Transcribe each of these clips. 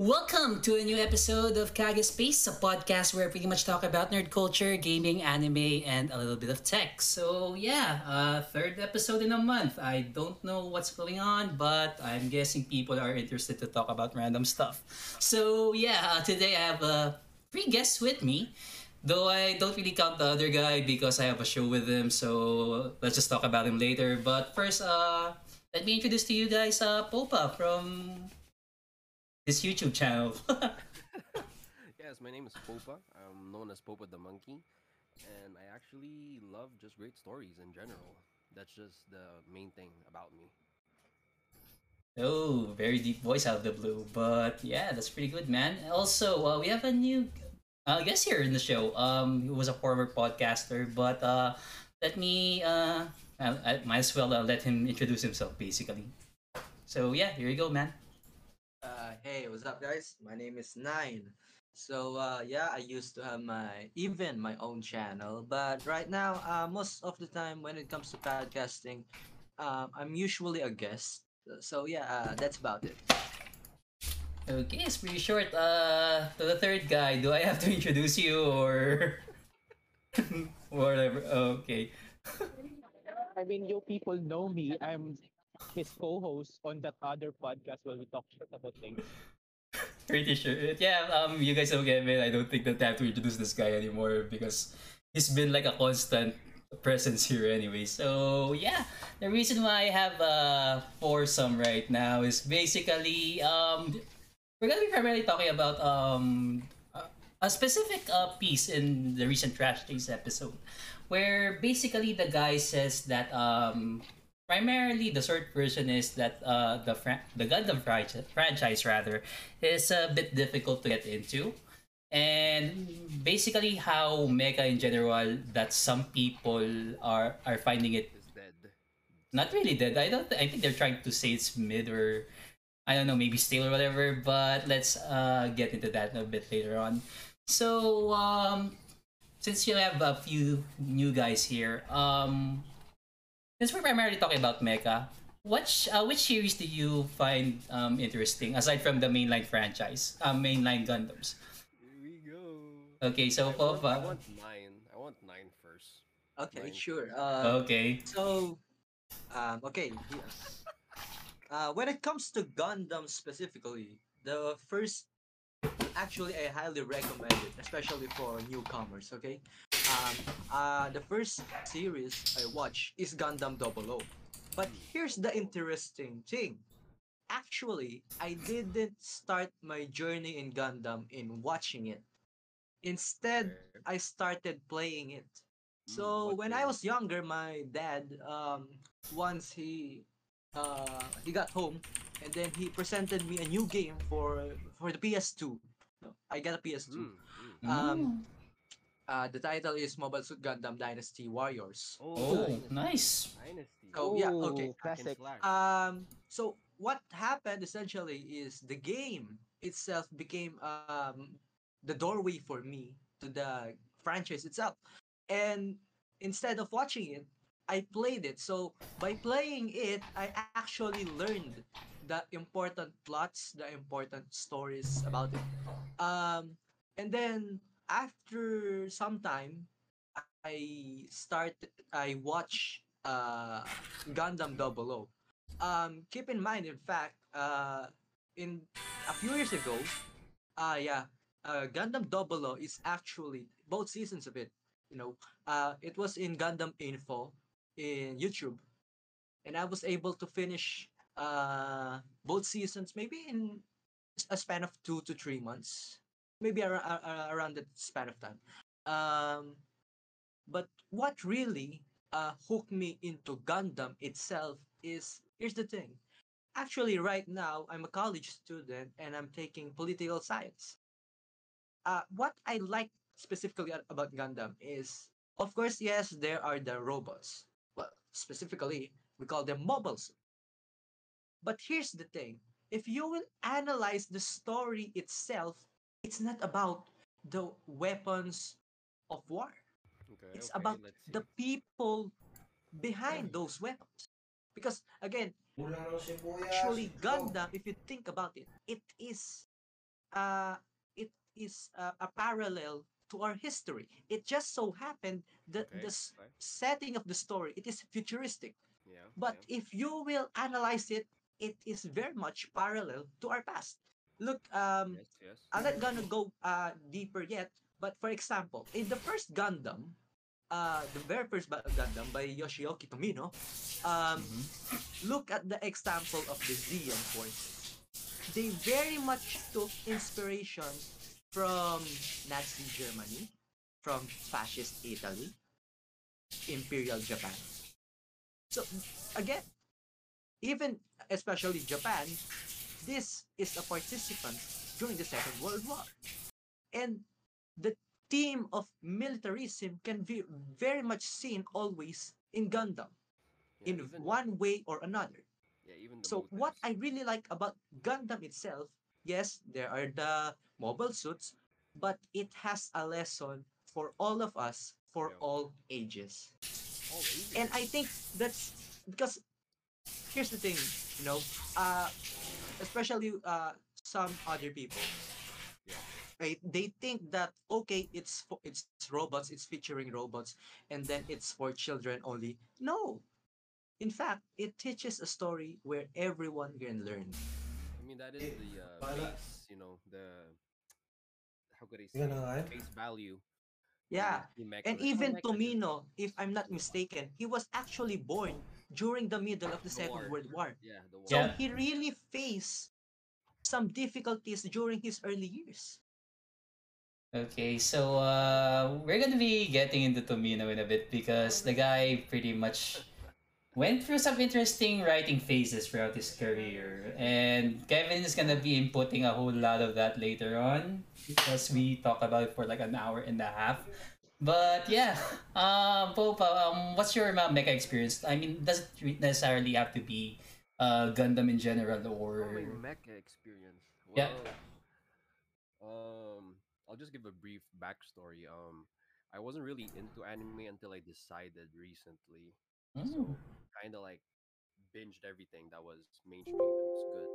Welcome to a new episode of Kage Space, a podcast where I pretty much talk about nerd culture, gaming, anime, and a little bit of tech. So yeah, uh, third episode in a month. I don't know what's going on, but I'm guessing people are interested to talk about random stuff. So yeah, uh, today I have uh, three guests with me. Though I don't really count the other guy because I have a show with him, so let's just talk about him later. But first, uh, let me introduce to you guys uh, Popa from his YouTube channel. yes, my name is Popa. I'm known as Popa the Monkey, and I actually love just great stories in general. That's just the main thing about me. oh, very deep voice out of the blue, but yeah, that's pretty good, man. Also, uh, we have a new uh, guest here in the show. Um, he was a former podcaster, but uh, let me uh, I, I might as well uh, let him introduce himself, basically. So yeah, here you go, man. Uh, hey, what's up, guys? My name is Nine. So, uh, yeah, I used to have my even my own channel, but right now, uh, most of the time when it comes to podcasting, um, I'm usually a guest. So, yeah, uh, that's about it. Okay, it's pretty short. Uh, to the third guy, do I have to introduce you or whatever? Okay. I mean, you people know me. I'm his co-host on that other podcast where we talk shit about things. Pretty sure. Yeah, um, you guys know Kevin. I don't think that I have to introduce this guy anymore because he's been like a constant presence here anyway. So yeah, the reason why I have a foursome right now is basically um, we're gonna be primarily talking about um a specific uh, piece in the recent Trash Taste episode, where basically the guy says that um primarily the short version is that uh, the fran- the Gundam franchise, franchise rather is a bit difficult to get into, and basically how mecha in general that some people are are finding it not really dead. I don't. I think they're trying to say it's mid or I don't know, maybe stale or whatever. But let's uh, get into that a bit later on. So um, since you have a few new guys here, um, since we're primarily talking about mecha, which uh, which series do you find um, interesting aside from the mainline franchise, uh, mainline Gundams? Here we go. Okay, so I want, I want nine. I want nine first. Okay, Nine. sure. Uh, Okay. so, um, okay. yeah. Uh, when it comes to Gundam specifically, the first, actually, I highly recommend it, especially for newcomers. Okay. Um, uh, the first series I watched is Gundam Double O. But here's the interesting thing. Actually, I didn't start my journey in Gundam in watching it. Instead, I started playing it. So when I was younger, my dad, um, once he, uh, he got home, and then he presented me a new game for for the PS2. I got a PS2. Mm, mm. Um, Mm. Uh, the title is Mobile Suit Gundam Dynasty Warriors. Oh, Dynasty. nice. Dynasty. So, yeah, okay. Classic. Um, so what happened essentially is the game itself became um the doorway for me to the franchise itself. And instead of watching it, I played it. So by playing it, I actually learned the important plots, the important stories about it. Um, and then after some time, I start I watch uh Gundam Double O. Um, keep in mind, in fact, uh, in a few years ago, uh, yeah, uh, Gundam Double O is actually both seasons of it. You know, uh, it was in Gundam Info in YouTube, and I was able to finish uh both seasons maybe in a span of two to three months, maybe ar- ar- ar- around that span of time. Um, but what really uh, hooked me into Gundam itself is here's the thing. Actually, right now, I'm a college student and I'm taking political science. Uh, what I like specifically about Gundam is, of course, yes, there are the robots. Well, specifically, we call them mobiles. But here's the thing if you will analyze the story itself, it's not about the weapons of war Okay, it's okay, about the people behind those weapons. Because again, Wala raw si Kuya. actually si Gundam, if you think about it, it is uh, it is uh, a parallel to our history. It just so happened that Okay, the okay. setting of the story it is futuristic. Yeah. But yeah. if you will analyze it, it is very much parallel to our past. Look, um, yes, yes. I'm not gonna go uh, deeper yet, but for example, in the first Gundam, uh, the very first Gundam by Yoshiyuki Tomino, um, Mhm. look at the example of the Zeon forces. They very much took inspiration from Nazi Germany, from fascist Italy, Imperial Japan. So again, even especially Japan, this is a participant during the Second World War. And the theme of militarism can be very much seen always in Gundam Yeah, in even, one way or another. yeah, even So what. I really like about Gundam itself, yes, there are the mobile suits, but it has a lesson for all of us for all ages. Oh, easy. And I think that's because here's the thing, you know, uh especially uh some other people. Yeah. Right? They think that okay, it's fo- it's robots, it's featuring robots, and then it's for children only. No, in fact, it teaches a story where everyone can learn. I mean, that is Eh, the uh, wala. base, you know, the how could I say na nga eh. face value. Yeah. And even Tomino, if I'm not mistaken, he was actually born during the middle of the The Second war. World War. Yeah, the So. Yeah. he really faced some difficulties during his early years. Okay, so uh, we're gonna be getting into Tomino in a bit because the guy pretty much went through some interesting writing phases throughout his career, and Kevin is gonna be inputting a whole lot of that later on because we talked about it for like an hour and a half. But yeah, um, Popa, um, what's your uh, mecha experience? I mean, doesn't necessarily have to be uh, Gundam in general Oh, or my mecha experience. Yeah. Well, um, I'll just give a brief backstory. Um, I wasn't really into anime until I decided recently. Mm. Kind of like binged everything that was mainstream and was good.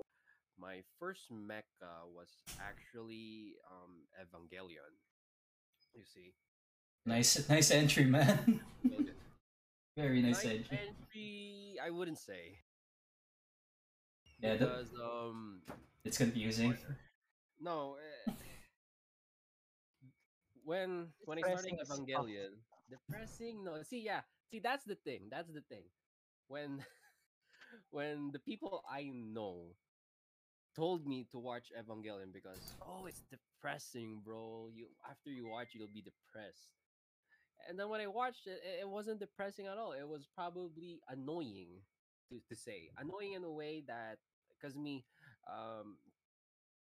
My first mecha was actually um Evangelion. You see, nice, nice entry, man. Very nice Nice entry. entry, I wouldn't say. Yeah, the- um It's confusing. no eh, when when I started Depressing as fuck. Evangelion, depressing. No, see, yeah, see, that's the thing. That's the thing. When when the people I know told me to watch Evangelion because oh, it's depressing, bro. You after you watch, you'll be depressed. And then when I watched it, it, wasn't depressing at all. It was probably annoying to, to say. Annoying in a way that because me, um,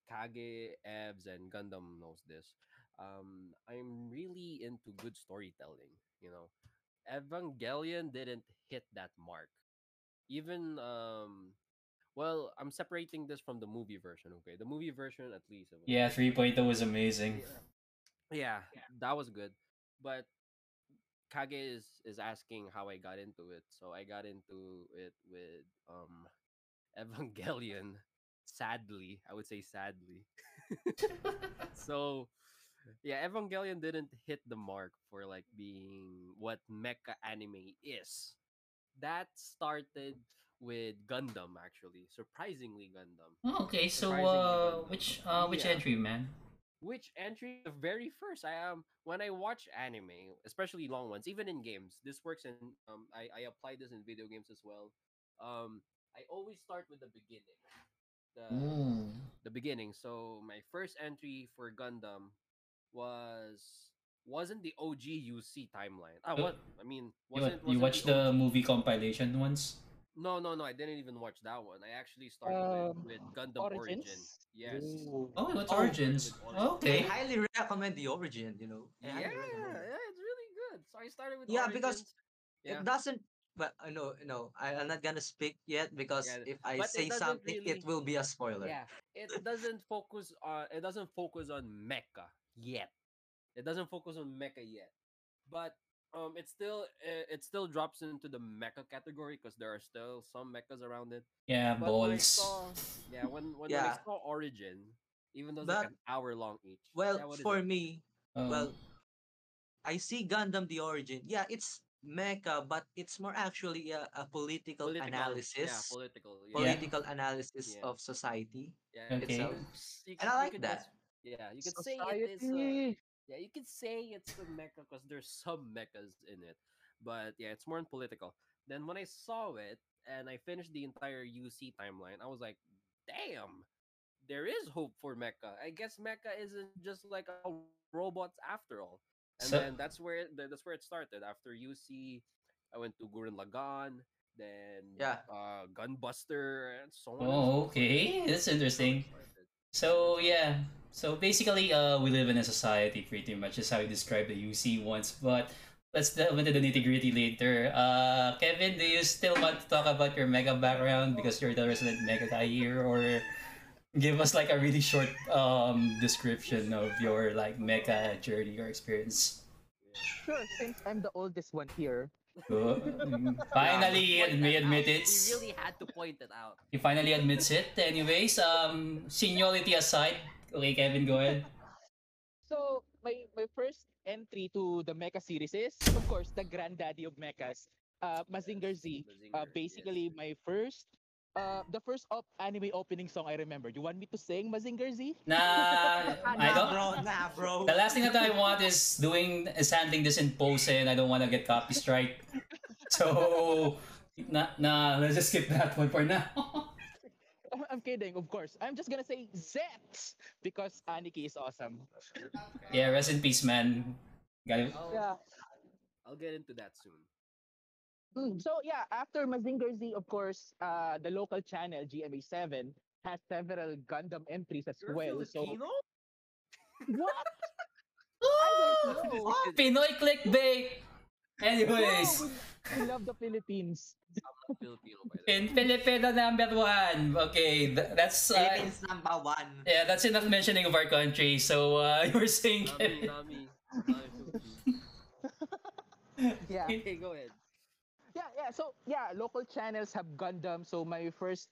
Kage, Evs, and Gundam knows this. Um, I'm really into good storytelling. You know, Evangelion didn't hit that mark. Even um, well, I'm separating this from the movie version. Okay, the movie version at least. Yeah, 3.0 was amazing. yeah, that was good. But Kage is is asking how I got into it. So I got into it with um Evangelion. Sadly, I would say sadly. so yeah, Evangelion didn't hit the mark for like being what mecha anime is. That started with Gundam actually. Surprisingly Gundam. Oh, okay, so uh, good. which uh, which Yeah. entry, man? which entry the very first i am when i watch anime especially long ones even in games this works and um i i apply this in video games as well um i always start with the beginning the Ooh. the beginning so my first entry for gundam was wasn't the og uc timeline ah Oh, what i mean You, wasn't, wa- you wasn't watched the the movie compilation once? no no no i didn't even watch that one i actually started Um, with, with gundam origin yes Ooh. Oh, what's Oh, Origins? with Okay. I highly recommend the origin, you know. I yeah, highly recommend it. yeah, it's really good. So I started with Yeah, because yeah, It doesn't but I know, no, I, I'm not gonna speak yet because Yeah, if I but say doesn't something, it will be a spoiler. yeah. It doesn't focus on it doesn't focus on mecha yet. It doesn't focus on mecha yet, but um, it still uh, it still drops into the mecha category because there are still some mechas around it. Yeah, But when balls. saw, yeah, when when, when Yeah. I saw Origin, even though it's like an hour long each. Well, Yeah, for it? me, Um, well, I see Gundam the origin. Yeah, it's mecha, but it's more actually a, a political, Political, analysis. Yeah, political. Yeah. political analysis Yeah. of society. Yeah, Okay. itself. it's- And I like could that. Yeah, you could say it is. Society. yeah, you could say it's a mecha because there's some mechas in it, but yeah, it's more in political. Then when I saw it and I finished the entire UC timeline, I was like, damn, there is hope for mecha. I guess mecha isn't just like a robots after all. And So- then that's where it, that's where it started. After UC, I went to Gurren Lagann, then Yeah. uh, Gunbuster, and so on. Oh, okay. That's interesting. So yeah, so basically, uh, we live in a society pretty much is how you describe the UC once. But let's delve into the nitty gritty later. Uh, Kevin, do you still want to talk about your mega background because you're the resident mega guy here, or give us like a really short um description of your like mega journey or experience? Sure, since I'm the oldest one here. Uh, finally, Point may admit it. He really had to point it out. He finally admits it. Anyways, um, seniority aside, okay, Kevin, go ahead. So my my first entry to the mecha series is, of course, the granddaddy of mechas, uh, Mazinger Z. Mazinger, Uh, yes. basically, my first, uh, the first op- anime opening song I remember. You want me to sing Mazinger Z? Nah, I don't. bro, nah, bro. The last thing that I want is doing is handling this in post, and I don't want to get copy strike. So, nah, nah, let's just skip that one for now. I'm kidding, of course. I'm just gonna say Zets because Aniki is awesome. yeah, rest in peace, man. Got it. I'll, Yeah. I'll get into that soon. Mm, So yeah, after Mazinger Z, of course, uh, the local channel GMA7 has several Gundam entries as well. So what? I don't know. Oh, Pinoy clickbait. Anyways, I love the Philippines. I'm not Filipino by the way. in Filipino number one. Okay, th- that's uh, Philippines number one. yeah, that's enough mentioning of our country. So uh, you were saying, Nami, Nami, Nami Yeah. Okay, go ahead. Yeah, yeah. So yeah, local channels have Gundam. So my first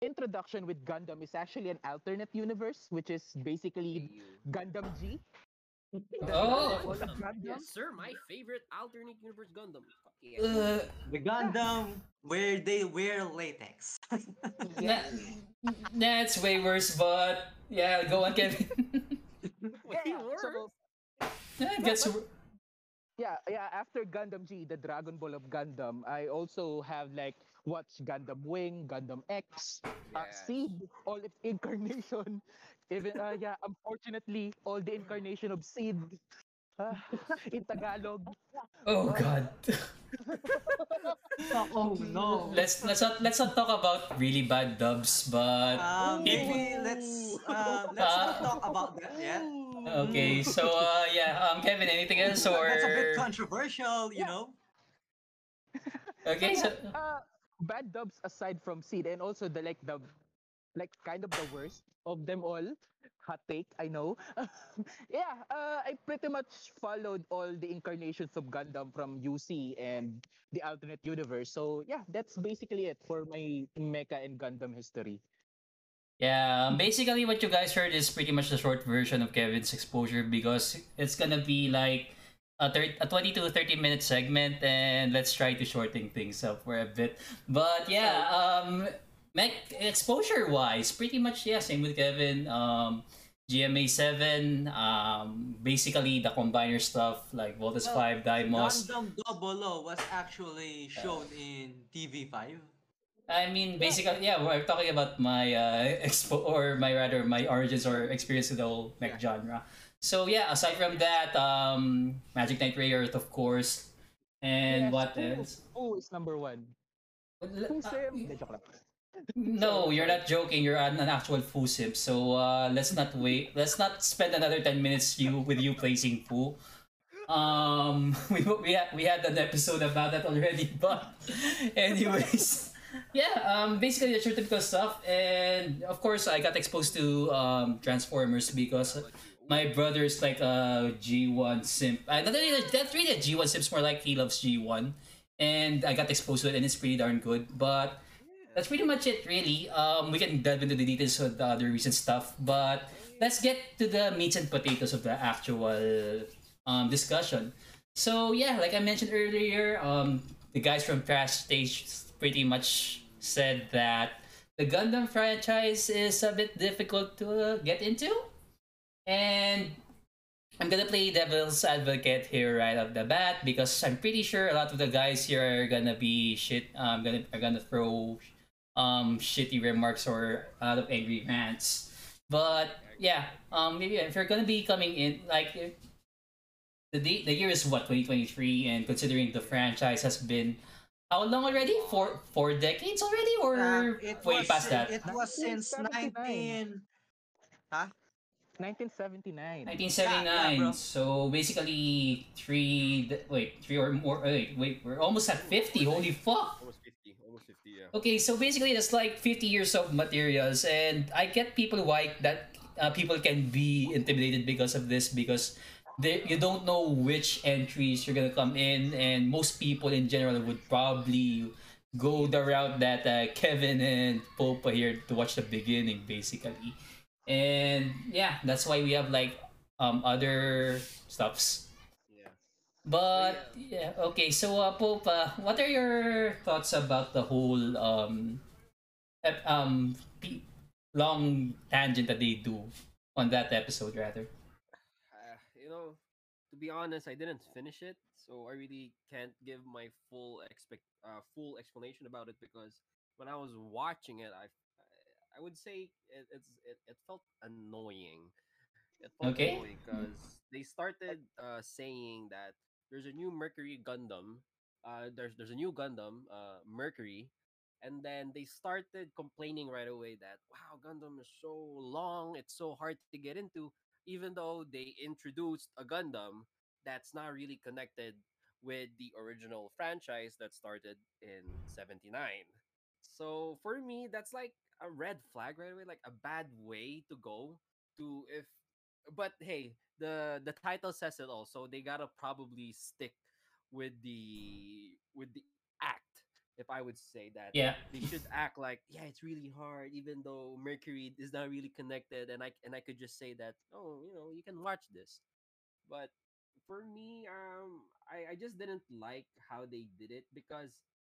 introduction with Gundam is actually an alternate universe, which is basically Gundam G. The Oh. Dragon Ball of Gundam. Yes, sir. My favorite alternate universe Gundam. Yeah. Uh, The Gundam where they wear latex. nah, that's way worse, but yeah, go on, Kevin. Way Yeah, worse. so- yeah, it gets wor- yeah, yeah. After Gundam G, the Dragon Ball of Gundam, I also have like watched Gundam Wing, Gundam X, uh, Yes. Seed, all its incarnation. Even uh, yeah, unfortunately, all the incarnation of Seed uh, in Tagalog. Oh god. oh no. let's let's not let's not talk about really bad dubs, but Um, If- maybe let's uh, let's not Uh, talk about that yet. okay. So uh, yeah, um, Kevin, anything else or That's a bit controversial, you Yeah. know. okay? So uh, bad dubs aside from Seed and also the like the like kind of the worst of them all. Hot take, I know. yeah, uh, I pretty much followed all the incarnations of Gundam from UC and the alternate universe. So yeah, that's basically it for my mecha and Gundam history. yeah, um, basically what you guys heard is pretty much the short version of Kevin's exposure because it's gonna be like a, thir- a 20 to 30 minute segment and let's try to shorten things up for a bit. But yeah, um mech exposure wise, pretty much yeah, same with Kevin. Um GMA 7, um basically the combiner stuff like Voltes Well, 5, Daimos. Gundam Double O was actually shown in TV5. I mean, basically, yeah, we're talking about my uh, expo or my rather my origins or experience with the whole mech genre. So yeah, aside from that, um, Magic Knight Rayearth, of course, and Yes, what who- else? Who is number one? Uh, Sim? Hindi, joke lang. no, you're not joking. You're an, an actual Fu simp. So uh, let's not wait. Let's not spend another ten minutes you with you placing Fu. Um, we we had we had an episode about that already, but anyways, yeah. Um, basically the typical stuff, and of course I got exposed to um Transformers because my brother's like a G1 simp. Uh, not really, that's really a G1 simp. It's more like he loves G1, and I got exposed to it, and it's pretty darn good. But that's pretty much it, really. Um, we can delve into the details of the other recent stuff, but let's get to the meats and potatoes of the actual um, discussion. So yeah, like I mentioned earlier, um, the guys from Trash Taste pretty much said that the Gundam franchise is a bit difficult to uh, get into, and I'm gonna play devil's advocate here right off the bat because I'm pretty sure a lot of the guys here are gonna be shit. Um, gonna are gonna throw um shitty remarks or a lot of angry rants. But yeah, um, maybe if you're gonna be coming in like the day, the year is what 2023, and considering the franchise has been how long already? Four four decades already, or Uh, it way was, past that? It was since 1979. 19... Huh? 1979. 1979. Yeah, yeah, so basically three. Wait, three or more. Wait, wait, we're almost at 50. Holy fuck. Almost 50. Almost 50, yeah. Okay, so basically that's like 50 years of materials, and I get people why that uh, people can be intimidated because of this because they, you don't know which entries you're gonna come in, and most people in general would probably go the route that uh, Kevin and Popa here to watch the beginning, basically. And yeah, that's why we have like um other stuffs. Yeah. But yeah, okay. So, uh, Pope, uh, what are your thoughts about the whole um, ep- um, pe- long tangent that they do on that episode, rather? Uh, you know, to be honest, I didn't finish it, so I really can't give my full expect uh, full explanation about it because when I was watching it, I I would say it, it's it, it felt annoying. It felt Okay. annoying because they started uh, saying that there's a new Mercury Gundam. Uh, there's there's a new Gundam, uh, Mercury, and then they started complaining right away that wow, Gundam is so long, it's so hard to get into even though they introduced a Gundam that's not really connected with the original franchise that started in 79. So for me, that's like a red flag right away, like a bad way to go to if but hey, the the title says it all, so they gotta probably stick with the with the act, if I would say that Yeah. they should act like yeah it's really hard even though mercury is not really connected and i and i could just say that oh you know you can watch this but for me um i i just didn't like how they did it because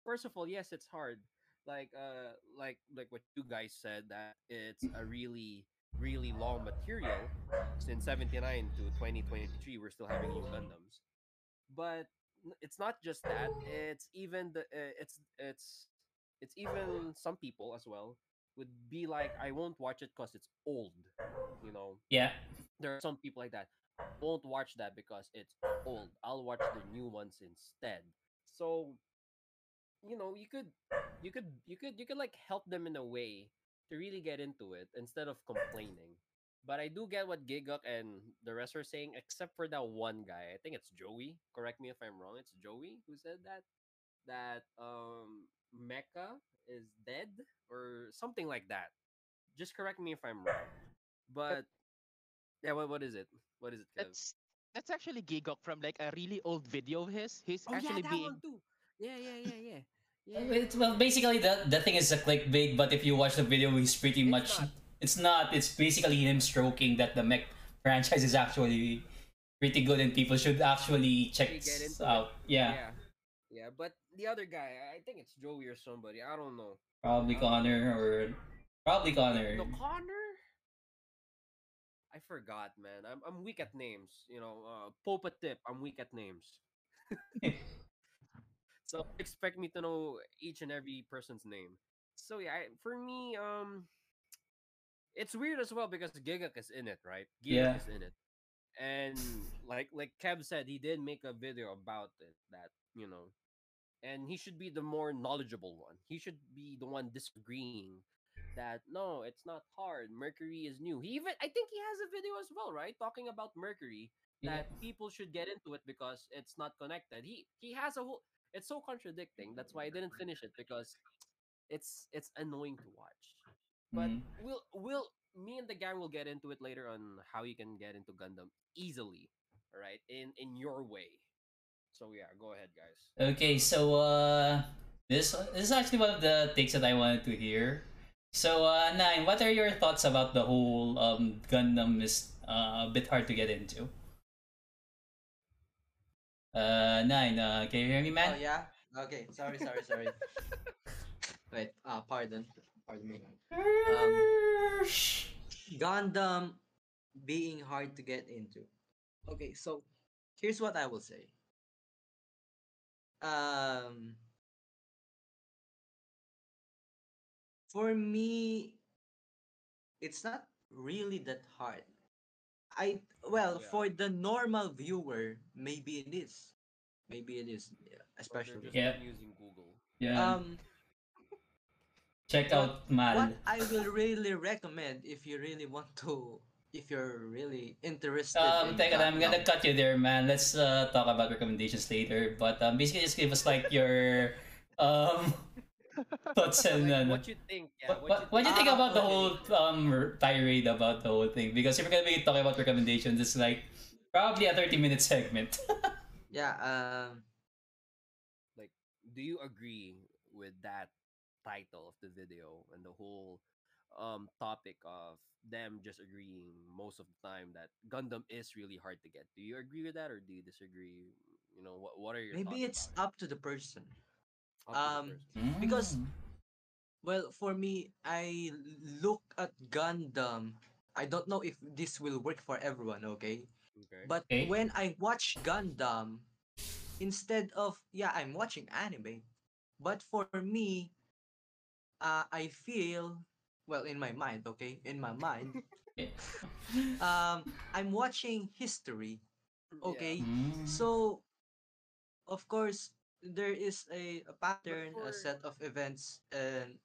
first of all yes it's hard like uh like like what you guys said that it's a really really long material since 79 to 2023 we're still having new gundams. But it's not just that it's even the uh, it's it's it's even some people as well would be like i won't watch it because it's old you know? Yeah. there are some people like that won't watch that because it's old. I'll watch the new ones instead. So you know you could you could you could you could like help them in a way to really get into it instead of complaining but I do get what Gigguk and the rest are saying, except for that one guy. I think it's Joey. Correct me if I'm wrong. It's Joey who said that that um Mecha is dead or something like that. Just correct me if I'm wrong. But yeah, what what is it? What is it? Kev? That's that's actually Gigguk from like a really old video of his. He's oh actually yeah, that being one too. Yeah, yeah, yeah, yeah. Yeah. It's, well, basically, that, the thing is a clickbait, but if you watch the video, he's pretty It's much. not. It's not. It's basically him stroking that the mech franchise is actually pretty good and people should actually check it. out. Yeah. yeah. Yeah, but the other guy, I think it's Joey or somebody. I don't know. Probably Connor or. Probably Connor. No Connor. I forgot, man. I'm I'm weak at names. You know, uh, Popa tip. I'm weak at names. so expect me to know each and every person's name. So yeah, I, for me, um, it's weird as well because Gigguk is in it, right? Gigguk Yeah. is in it, and like like Kev said, he did make a video about it. That you know, and he should be the more knowledgeable one. He should be the one disagreeing that no, it's not hard. Mercury is new. He even I think he has a video as well, right? Talking about Mercury Yeah. that people should get into it because it's not connected. He he has a whole it's so contradicting. That's why I didn't finish it because it's it's annoying to watch. But Mhm. we'll we'll me and the gang will get into it later on how you can get into Gundam easily. All right? In in your way. So yeah, go ahead guys. Okay, so uh, this this is actually one of the takes that I wanted to hear. So, uh, Nine, what are your thoughts about the whole um, Gundam is uh, a bit hard to get into? Uh, Nine, uh, can you hear me, man? Oh yeah. Okay. Sorry. Sorry. Sorry. Wait. Uh, pardon. Pardon me. Um, Gundam being hard to get into. Okay, so here's what I will say. Um, for me, it's not really that hard. I well, Yeah. for the normal viewer, maybe it is. Maybe it is, yeah, Or they're especially. just Yeah. not using Google. yeah. Um, Check out Mal. what I will really recommend if you really want to, if you're really interested. Um, in teka lang, I'm gonna cut you there, man. Let's uh, talk about recommendations later. But um, basically, just give us like your um thoughts and Like, uh, what you think? Yeah. what, what, what do you think Ah, about the whole um tirade about the whole thing? Because if we're gonna be talking about recommendations, it's like probably a 30 minute segment. Yeah. Um. like do you agree with that title of the video and the whole um topic of them just agreeing most of the time that Gundam is really hard to get. Do you agree with that or do you disagree? You know, what what are your Maybe it's about up to the person. Um. Because- Mm. Well, for me, I look at Gundam. I don't know if this will work for everyone, okay? okay. But Okay. when I watch Gundam, instead of yeah, I'm watching anime, but for me, uh, I feel well in my mind, okay, in my mind, um, I'm watching history, okay. Mm. So, of course, there is a, a pattern, a set of events, and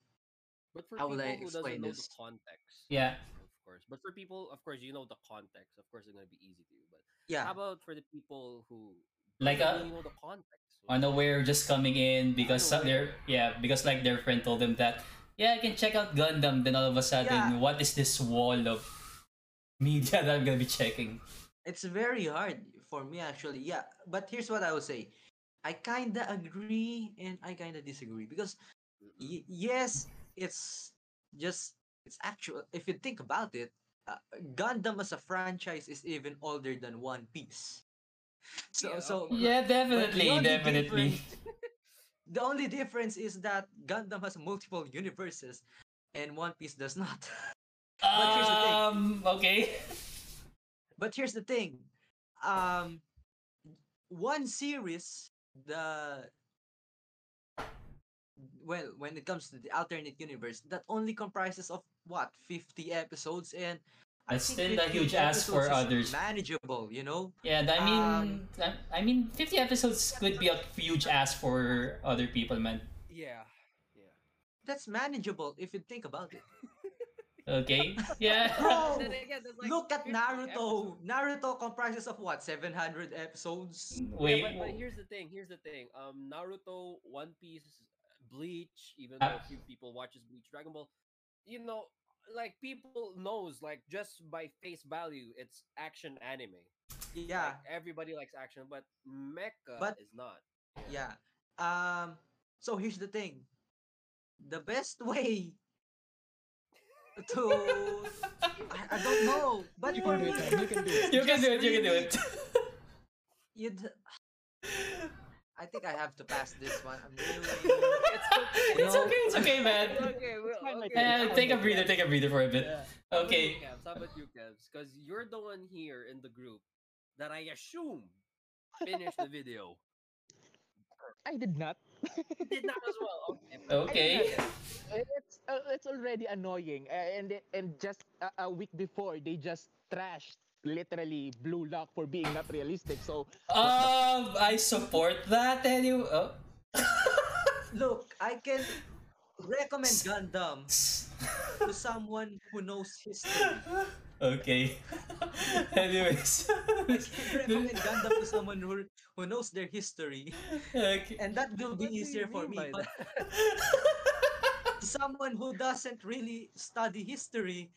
But for How will people I who doesn't explain know this? the context, Yeah. of course. But for people, of course, you know the context. Of course, it's gonna be easy to you. But yeah, how about for the people who Like don't a uh, really know the context? you unaware just coming in because some Unaware. their yeah because like their friend told them that yeah I can check out Gundam then all of a sudden Yeah. what is this wall of media that I'm gonna be checking it's very hard for me actually. Yeah, but here's what I would say. I kinda agree and I kinda disagree because y- yes, it's just it's actual. If you think about it, uh, Gundam as a franchise is even older than One Piece. So Yeah, so yeah but the definitely definitely the only difference is that Gundam has multiple universes and One Piece does not. But here's the thing. um okay But here's the thing. Um one series the well when it comes to the alternate universe that only comprises of what 50 episodes and I That's think still a huge ask for others. manageable you know yeah I mean Um, I- I mean 50 episodes could be a huge ask for other people man Yeah. Yeah. that's manageable if you think about it okay yeah Bro, again, like look at Naruto. Naruto comprises of what 700 episodes wait Yeah, but, but here's the thing. Here's the thing. Um, Naruto, One Piece, Bleach. Even Ah. though a few people watches Bleach, Dragon Ball. You know, like people knows like just by face value, it's action anime. yeah Like, everybody likes action, but mecha But- is not. Yeah. Um. So here's the thing. The best way to I, I don't know, but You for can do me, it. You can do it. you can do it You can do it. You'd. I think I have to pass this one. I'm really. It's okay. it's okay it's okay man okay, well, fine, my okay. Yeah, uh, take a breather take a breather for a bit Yeah. How about you, okay Kevs? How about you, Kevs? Because you're the one here in the group that I assume finished the video. I did not. Did not as well. Okay. It's uh, it's already annoying, uh, and it- and just a, a week before they just trashed literally Blue Lock for being not realistic. So Um, I support that anyway. Oh. Look, I can recommend Gundam to someone who knows history. okay. Anyways. Recommend Gundam to someone who who knows their history, okay. and that will be easier for me. But someone who doesn't really study history,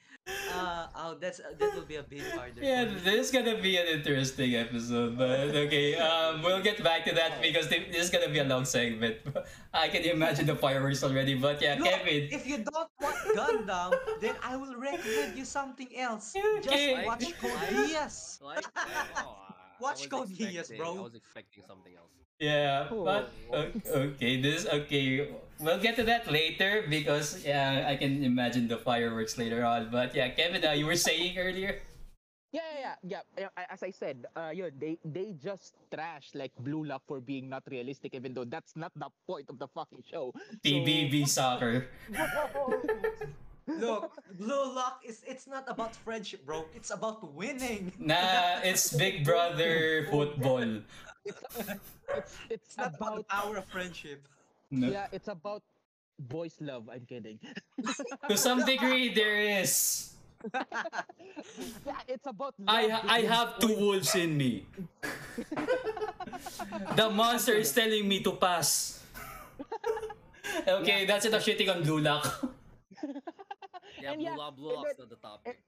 uh, oh, that's that will be a bit harder. Yeah, this is gonna be an interesting episode, but okay, um, we'll get back to that because this is gonna be a long segment. I can imagine the fireworks already, but yeah, Look, Kevin. if you don't want Gundam, then I will recommend you something else. Just watch Code Geass. Like, oh, I- I Watch was Code Geass, bro. I was expecting something else. Yeah, but okay, this okay. We'll get to that later because yeah, I can imagine the fireworks later on. But yeah, Kevin, uh, you were saying earlier. Yeah, yeah, yeah, yeah. As I said, uh, yun, they they just trash like Blue Lock for being not realistic, even though that's not the point of the fucking show. TBB soccer. Look, Blue Lock is it's not about friendship, bro. It's about winning. Nah, it's Big Brother football. It's it's It's not about about the power of friendship. No. yeah, it's about boys love. I'm kidding. To some degree, there is. yeah, it's about. I I have two wolves in me. The monster is telling me to pass. Okay, that's enough shitting on Blue Lock. Yeah, And yeah, Blue Lock, Blue the topic.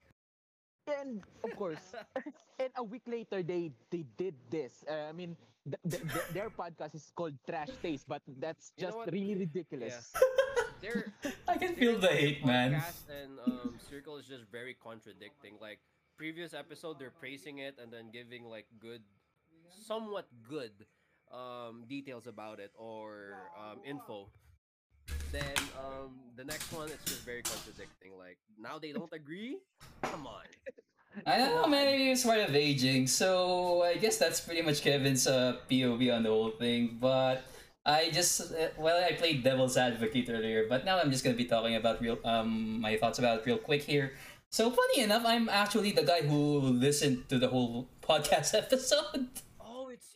And of course, and a week later they they did this. Uh, I mean, th- th- th- their podcast is called Trash Taste, but that's You know just really ridiculous. They're I can feel the hate, man. podcast and um, Circle is just very contradicting. Like previous episode, they're praising it and then giving like good, somewhat good, um, details about it or um, info. Then um, the next one, it's just very contradicting. Like now they don't agree. Come on. I don't know, maybe it's part of aging. So I guess that's pretty much Kevin's uh, POV on the whole thing. But I just uh, well, I played Devil's Advocate earlier, but now I'm just gonna be talking about real um my thoughts about it real quick here. So funny enough, I'm actually the guy who listened to the whole podcast episode.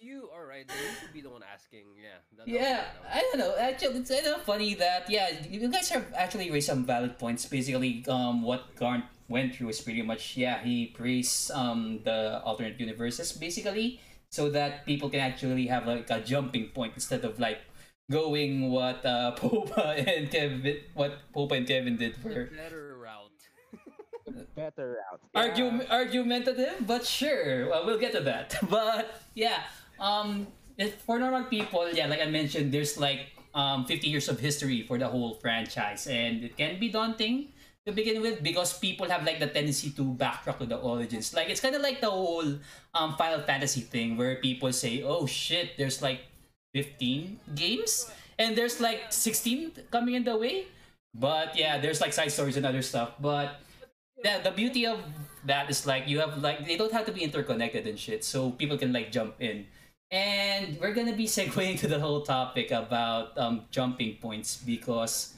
It's you. All right, then you should be the one asking. Yeah. that- that Yeah, that I don't know. Actually, it's kind of funny that yeah, you guys have actually raised some valid points. Basically, um, what Garnt went through is pretty much yeah, he praised um the alternate universes basically, so that people can actually have like a jumping point instead of like going what uh Popa and Kevin what Popa and Kevin did The for better route. Better out. Argu- argumentative, but sure, well, we'll get to that. But yeah, um, for normal people, yeah, like I mentioned, there's like um 50 years of history for the whole franchise, and it can be daunting to begin with because people have like the tendency to backtrack to the origins. Like it's kind of like the whole um Final Fantasy thing where people say, "Oh shit, there's like 15 games and there's like 16 coming in the way." But yeah, there's like side stories and other stuff, but yeah, the beauty of that is like you have like they don't have to be interconnected and shit, so people can like jump in. And we're gonna be segueing to the whole topic about um jumping points because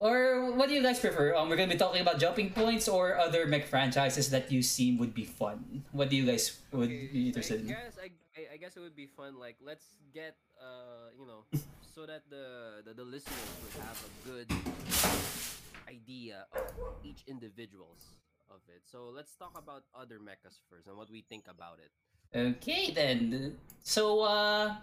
or what do you guys prefer? Um, we're gonna be talking about jumping points or other mech franchises that you seem would be fun. What do you guys would Okay, be interested in? I guess I, I, I guess it would be fun. Like let's get uh you know so that the, the the listeners would have a good idea of each individuals of it. So let's talk about other mechas first and what we think about it. Okay then. So uh,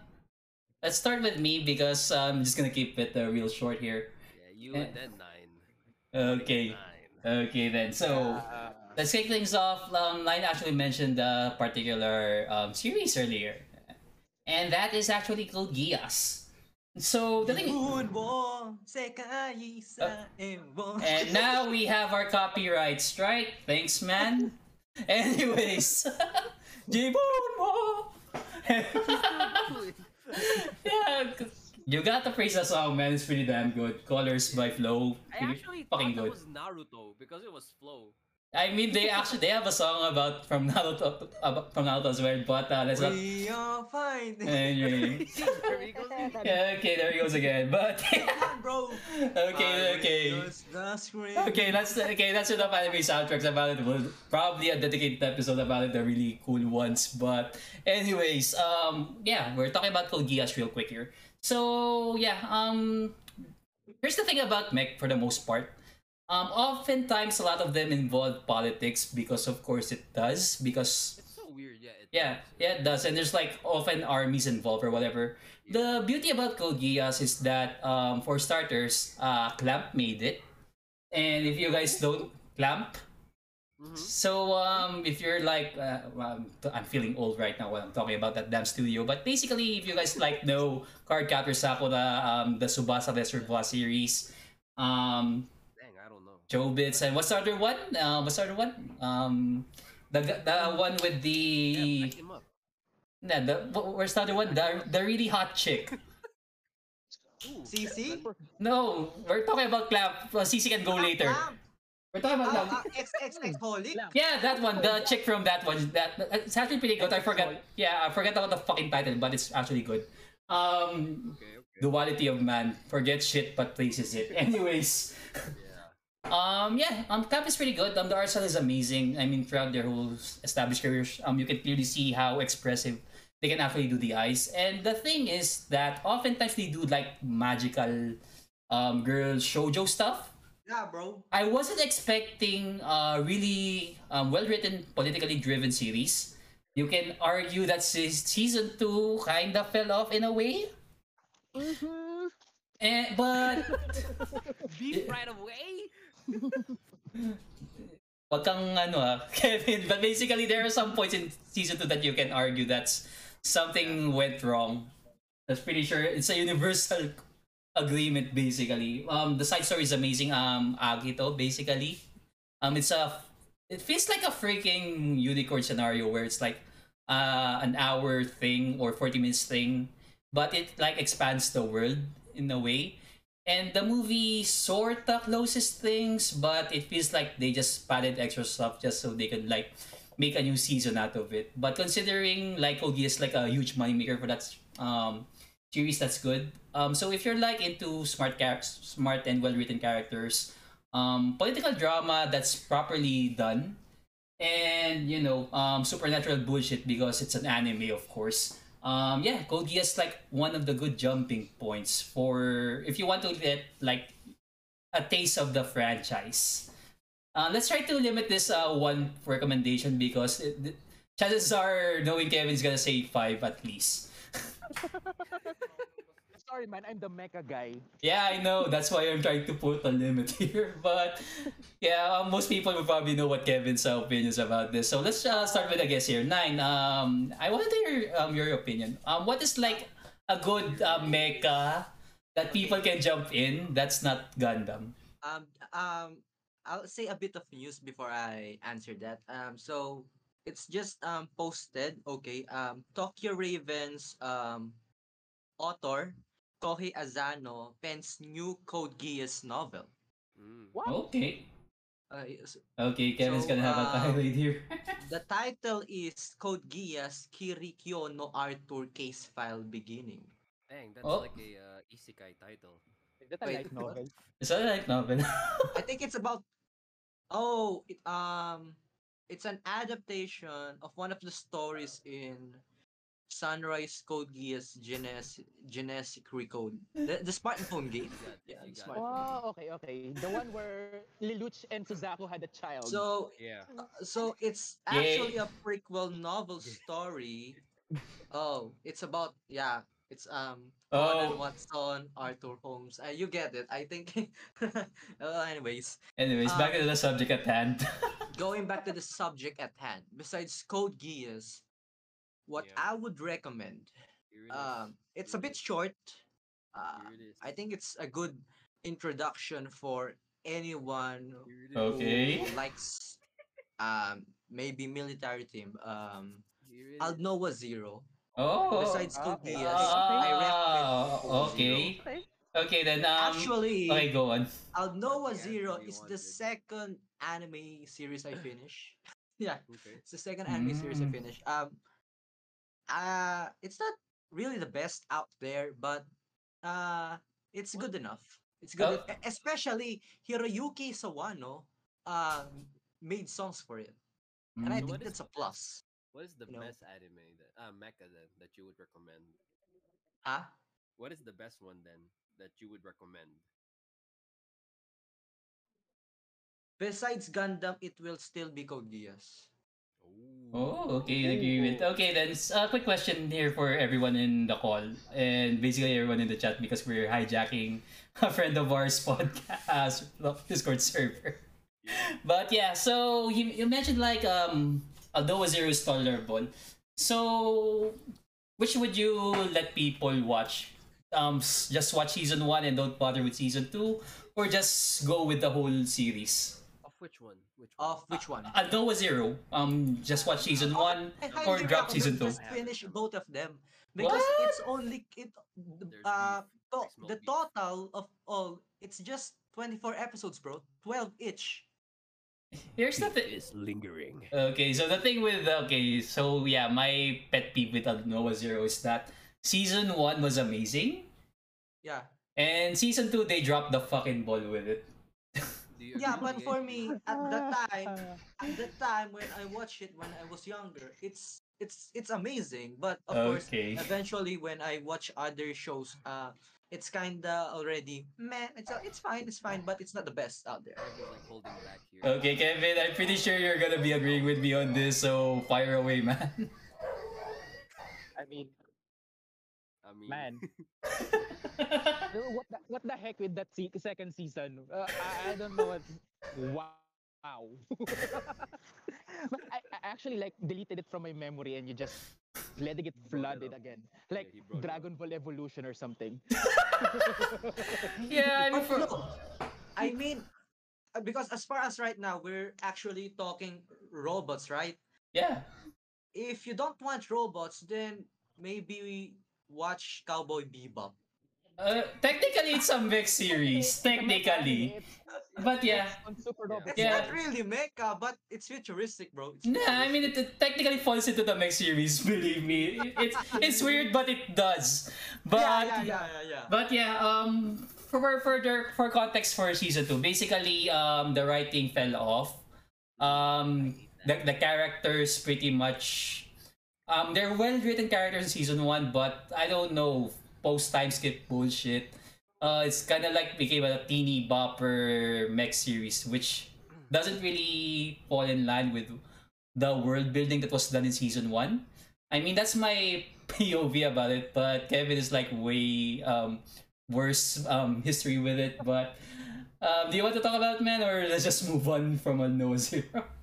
let's start with me because I'm just gonna keep it uh, real short here. Yeah, you and then nine. Okay. Nine. Okay then. So. Uh, Let's kick things off. Um, Line actually mentioned a particular um, series earlier, and that is actually called Geass. So the thing, Moon wo, sekai sa and now we have our copyright strike. Thanks, man. Anyways, Jibun mo. yeah, you got the praise the song, man. It's pretty damn good. Colors by Flow, I actually thought fucking that good. was Naruto because it was flow. I mean, they actually they have a song about from Naruto about, from Naruto as well, but uh, let's not. We are fine. Anyway. There he goes. Yeah, okay, there he goes again. But bro. okay, okay. Use the screen. Okay, that's okay. That's enough anime soundtracks about it. We'll probably a dedicated episode about it, the really cool ones. But anyways, um, yeah, we're talking about Code Geass real quick here. So yeah, um, here's the thing about mech for the most part. Um, oftentimes a lot of them involve politics because of course it does because It's so weird. Yeah. It Yeah, does. yeah, it does. And there's like often armies involved or whatever. The beauty about Code Geass is that, um, for starters, uh, Clamp made it. And if you guys don't, Clamp. Mhm. So, um, if you're like, uh, well, I'm feeling old right now when I'm talking about that damn studio. But basically, if you guys like know Cardcaptor Sakura, um, the Tsubasa Reservoir series, um, Dang, I don't know. Chobits, and what's the other one? Uh, what's the other one? Um, the the one with the back him up. Nah, the where's the other one? The the really hot chick. Ooh, CC? No, we're talking about Clamp. Uh, CC can go later. Clamp. We're talking about Clamp. uh, xxxHolic? Yeah, that one. The chick from that one. That it's actually pretty good. I forgot. Yeah, I forgot about the fucking title, but it's actually good. Um, Okay, okay. duality of man. Forget shit, but places it. Anyways. Yeah. Um, yeah, um, Cap is pretty good. Um, the art style is amazing. I mean, throughout their whole established careers, um, you can clearly see how expressive they can actually do the eyes. And the thing is that oftentimes they do like magical, um, girl shoujo stuff. Yeah, bro. I wasn't expecting a really um, well-written, politically driven series. You can argue that season two kind of fell off in a way. Mhm. Eh, but Beef right away. Wag kang ano ah, Kevin. But basically, there are some points in season 2 that you can argue that's something went wrong. That's pretty sure it's a universal agreement basically. Um, the side story is amazing. Um, Agito basically. Um, it's a it feels like a freaking unicorn scenario where it's like uh an hour thing or 40 minutes thing, but it like expands the world in a way. And the movie sorta closes things, but it feels like they just padded extra stuff just so they could like make a new season out of it. But considering like Ogi is like a huge moneymaker for that um series, that's good. Um, so if you're like into smart char- smart and well written characters, um, political drama that's properly done, and you know um, supernatural bullshit because it's an anime, of course. Um, yeah, Code Geass like one of the good jumping points for if you want to get like a taste of the franchise. Uh, let's try to limit this uh, one recommendation because it, th- chances are knowing Kevin's gonna say five at least. Sorry, man. I'm the mecha guy. Yeah, I know. That's why I'm trying to put a limit here. But yeah, uh, most people will probably know what Kevin's uh, opinions about this. So let's uh, start with a guess here. Nine. Um, I want to hear um, your opinion. Um, what is like a good uh, mecha that people can jump in? That's not Gundam. Um, um, I'll say a bit of news before I answer that. Um, so it's just um posted. Okay. Um, Tokyo Ravens um author Kohei Azano pens new Code Geass novel. Mm. What? Okay. Uh, yes, Okay, Kevin's So, gonna have a um, title here. the title is Code Geass Kirikyo no Arthur Case File Beginning. Dang, that's Oh. like a uh, isekai title. Is that a Wait, light novel? Is that a light novel? I think it's about oh it, um it's an adaptation of one of the stories in Sunrise Code Geass Genes Genesis Recode. The, the smartphone game. You got it, Yeah, you it's got it. fine. Oh, okay, okay. The one where Lelouch and Suzaku had a child. So Yeah. uh, so it's Yay. actually a prequel novel story. Oh, it's about yeah, it's um Conan Oh. Watson, Arthur Holmes. Uh, you get it. I think uh, anyways. Anyways, back to the subject at hand. going back to the subject at hand, besides Code Geass, what Yeah. I would recommend, Here it is. um, it's a Here it bit is. short. Uh, Here it is. I think it's a good introduction for anyone Here. Okay. who likes, um, maybe military team. Um, Here it I'll know a zero. oh. Besides Code okay. Geass, I recommend Ah, Code okay. Okay. Okay, then um. Actually, okay, go on. I'll know a That's the zero is the second anime series I finish. yeah. Okay. It's the second anime series I finish. Um, uh, it's not really the best out there, but uh, it's good enough. It's good, Oh. especially Hiroyuki Sawano. Uh, made songs for it, and I Mm. Think what is- that's a plus. What is the You know. best anime that uh mecha then that you would recommend? Huh? What is the best one then that you would recommend? Besides Gundam, it will still be Code Geass. Oh, okay, agreement. Okay, then a quick question here for everyone in the call and basically everyone in the chat because we're hijacking a friend of ours podcast Discord server. But yeah, so you, you mentioned like um Aldnoah.Zero is tolerable. So which would you let people watch? Um just watch season 1 and don't bother with season 2 or just go with the whole series? Of which one? Which one? Of which one? Aldnoah.Zero. Um, just watch season one I or highly drop recommend season two. Just finish both of them because What? it's only it. Uh, to, the total of all it's just 24 episodes, bro. 12 each. Here's the thing. is lingering. Okay, so the thing with okay, so yeah, my pet peeve with Noah Zero is that season one was amazing, Yeah. and season two they dropped the fucking ball with it. Do Yeah, agree, but Miguel? for me at the time, at the time when I watched it when I was younger, it's it's it's amazing. But of course, eventually when I watch other shows, uh, it's kinda already meh. It's uh, it's fine, it's fine, but it's not the best out there. Like holding back here. Okay, Kevin, I'm pretty sure you're gonna be agreeing with me on this, so fire away, man. I mean, I mean, man, what the, what the heck with that se- second season? Uh, I, I don't know what. Wow. but I, I actually like deleted it from my memory and you just letting it brought it flooded again, like he brought it Dragon Ball Evolution or something. yeah, I mean, for, no, I mean, uh, because as far as right now, we're actually talking robots, right? yeah. If you don't want robots, then maybe we watch Cowboy Bebop. Uh, technically, it's a mech series. Technically, but yeah. Yeah. It's Yeah. not really mecha, but it's futuristic, bro. It's Nah, I mean it, it technically falls into the mech series. Believe me, it's it's weird, but it does. But yeah, yeah, yeah, yeah, yeah. but yeah, um, for further for context for season two, basically, um, the writing fell off. Um, the the characters pretty much, um, they're well written characters in season one, but I don't know post time skip bullshit. Uh, it's kind of like became a teeny bopper mech series, which doesn't really fall in line with the world building that was done in season one. I mean, that's my POV about it, but Kevin is like way um, worse um, history with it. But um, do you want to talk about it, man, or let's just move on from a no zero?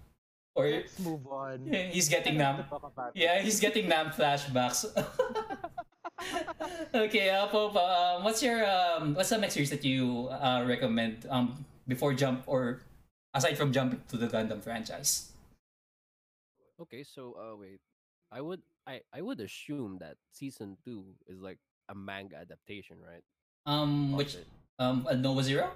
Or Let's move on. yeah, he's getting I nam. have to talk about it. Yeah, he's getting nam flashbacks. okay, uh, Pope, um, what's your um, what's the next series that you uh, recommend um before jump or aside from jumping to the Gundam franchise? Okay, so uh, wait, I would I I would assume that season two is like a manga adaptation, right? Um, Of which it. um, uh, Nova Zero?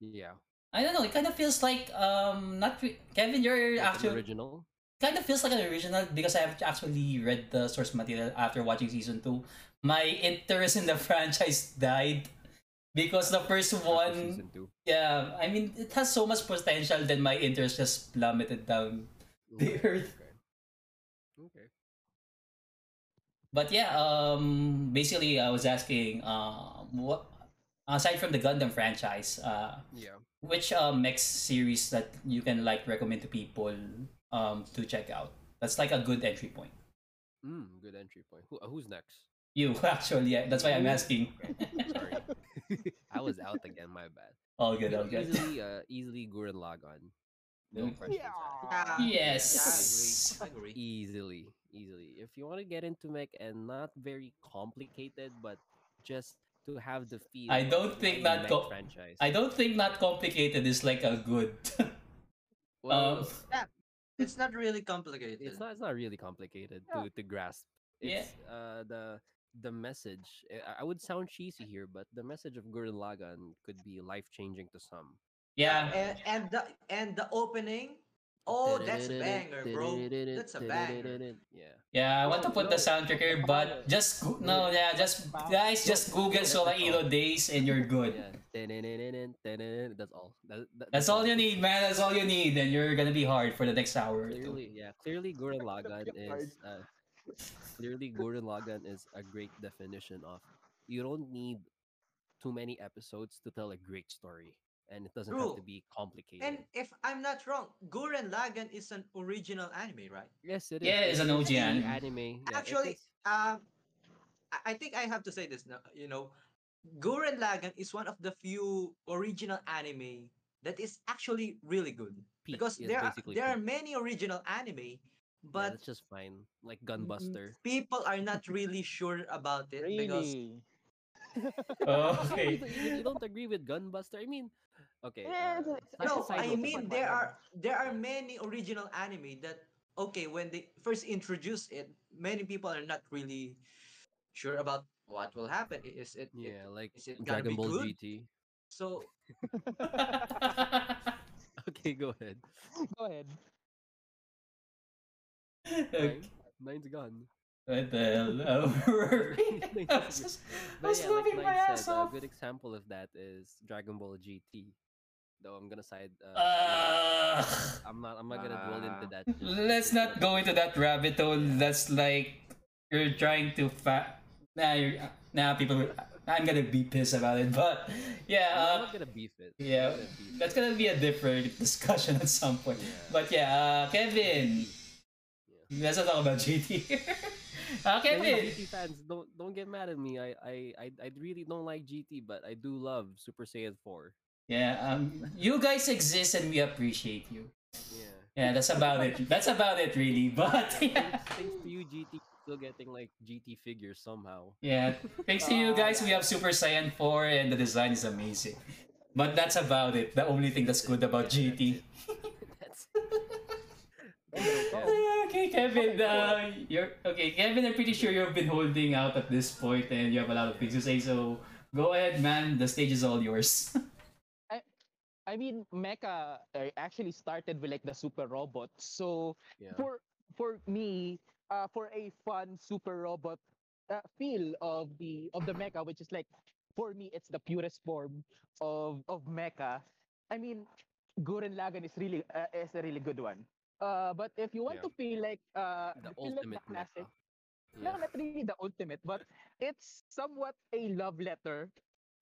Yeah, I don't know. It kind of feels like um, not re- Kevin. You're like actually original. kind of feels like an original because I have actually read the source material after watching season two. My interest in the franchise died because the first one, yeah, I mean, it has so much potential. that my interest just plummeted down the earth. Okay. okay. But yeah, um, basically, I was asking, um, what aside from the Gundam franchise, uh, Yeah. Which um next series that you can like recommend to people um to check out? That's like a good entry point. Mm, good entry point. Who, uh, who's next? You actually, yeah, that's why I'm asking. Sorry, I was out again. My bad. all good, all good. Easily, uh, easily Gurren Lagann. No Mm. questions. Yeah, Yes. Yeah, I agree. I agree. Easily, easily. If you want to get into mech and not very complicated, but just to have the feel. I don't think the not co- franchise. I don't think not complicated is like a good. Well, um, It's not really complicated. it's not. It's not really complicated to to grasp. Yeah. Uh the the message. I- I would sound cheesy here, but the message of Gurren Lagann could be life changing to some. yeah, and, and the and the opening. Oh, that's a banger, bro. That's a banger. Yeah. yeah. I want to put the no. soundtrack here, but just go- no, yeah, just guys, just Google Sorairo Days and you're good. That's all. That, that- That's all you need, man. That's all you need, and you're gonna be hard for the next hour. Clearly, yeah. Clearly, Gurren Lagann be hard. is uh, clearly Gurren Lagann is a great definition of you don't need too many episodes to tell a great story. And it doesn't True. have to be complicated. And if I'm not wrong, Gurren Lagann is an original anime, right? yes, it is. Yeah, it's an OG a anime. anime. Yeah, Actually, is- um, I I think I have to say this now. You know, Gurren Lagann is one of the few original anime that is actually really good peak, because it's there are basically there are many original anime, Yeah, but that's just fine. Like m- m- Gunbuster. people are not really sure about it because Oh, okay. you, you don't agree with Gunbuster? I mean, okay. Uh, no, I mean there are there are many original anime that okay when they first introduce it, many people are not really sure about what will happen. Is it, it- Yeah, like is it Dragon Ball good? GT. so Okay, go ahead. Go ahead. Okay. Nine, nine's gone. What the hell? Oh, Nine I is was, good. I But was yeah, like laughing my Nine ass said, off. a good example of that is Dragon Ball GT. Though I'm gonna side. Uh, Ugh. I'm not. I'm not gonna dwell into Ah. that. just- Let's not go into that rabbit hole. That's like you're trying to fa- Nah, you're, nah, people. I'm gonna be pissed about it, but yeah, I'm uh, not gonna beef it. Yeah, gonna beef that's it. gonna be a different discussion at some point. Yeah. But yeah, uh, Kevin, Yeah. let's not talk about GT. uh, Hey, Kevin, GT fans, don't don't get mad at me. I, I I I really don't like GT, but I do love Super Saiyan 4. Yeah, um, you guys exist and we appreciate you. Yeah. Yeah, that's about it. That's about it, really. But yeah. Thanks, to you, GT, still getting like GT figures somehow. Yeah, thanks to you guys, we have Super Saiyan 4 and the design is amazing. But that's about it. The only thing that's good about GT. That's okay, Kevin, uh, you're okay. Kevin, I'm pretty sure you've been holding out at this point and you have a lot of things to say. So go ahead, man. The stage is all yours. I mean, Mecha uh, actually started with like the super robot. So yeah. for for me, uh, for a fun super robot uh, feel of the of the mecha, which is like for me, it's the purest form of of mecha. I mean, Gurren Lagann is really uh, is a really good one. Uh, but if you want Yeah. to feel like uh, the feel like classic, no, Yeah. not really the ultimate, but it's somewhat a love letter.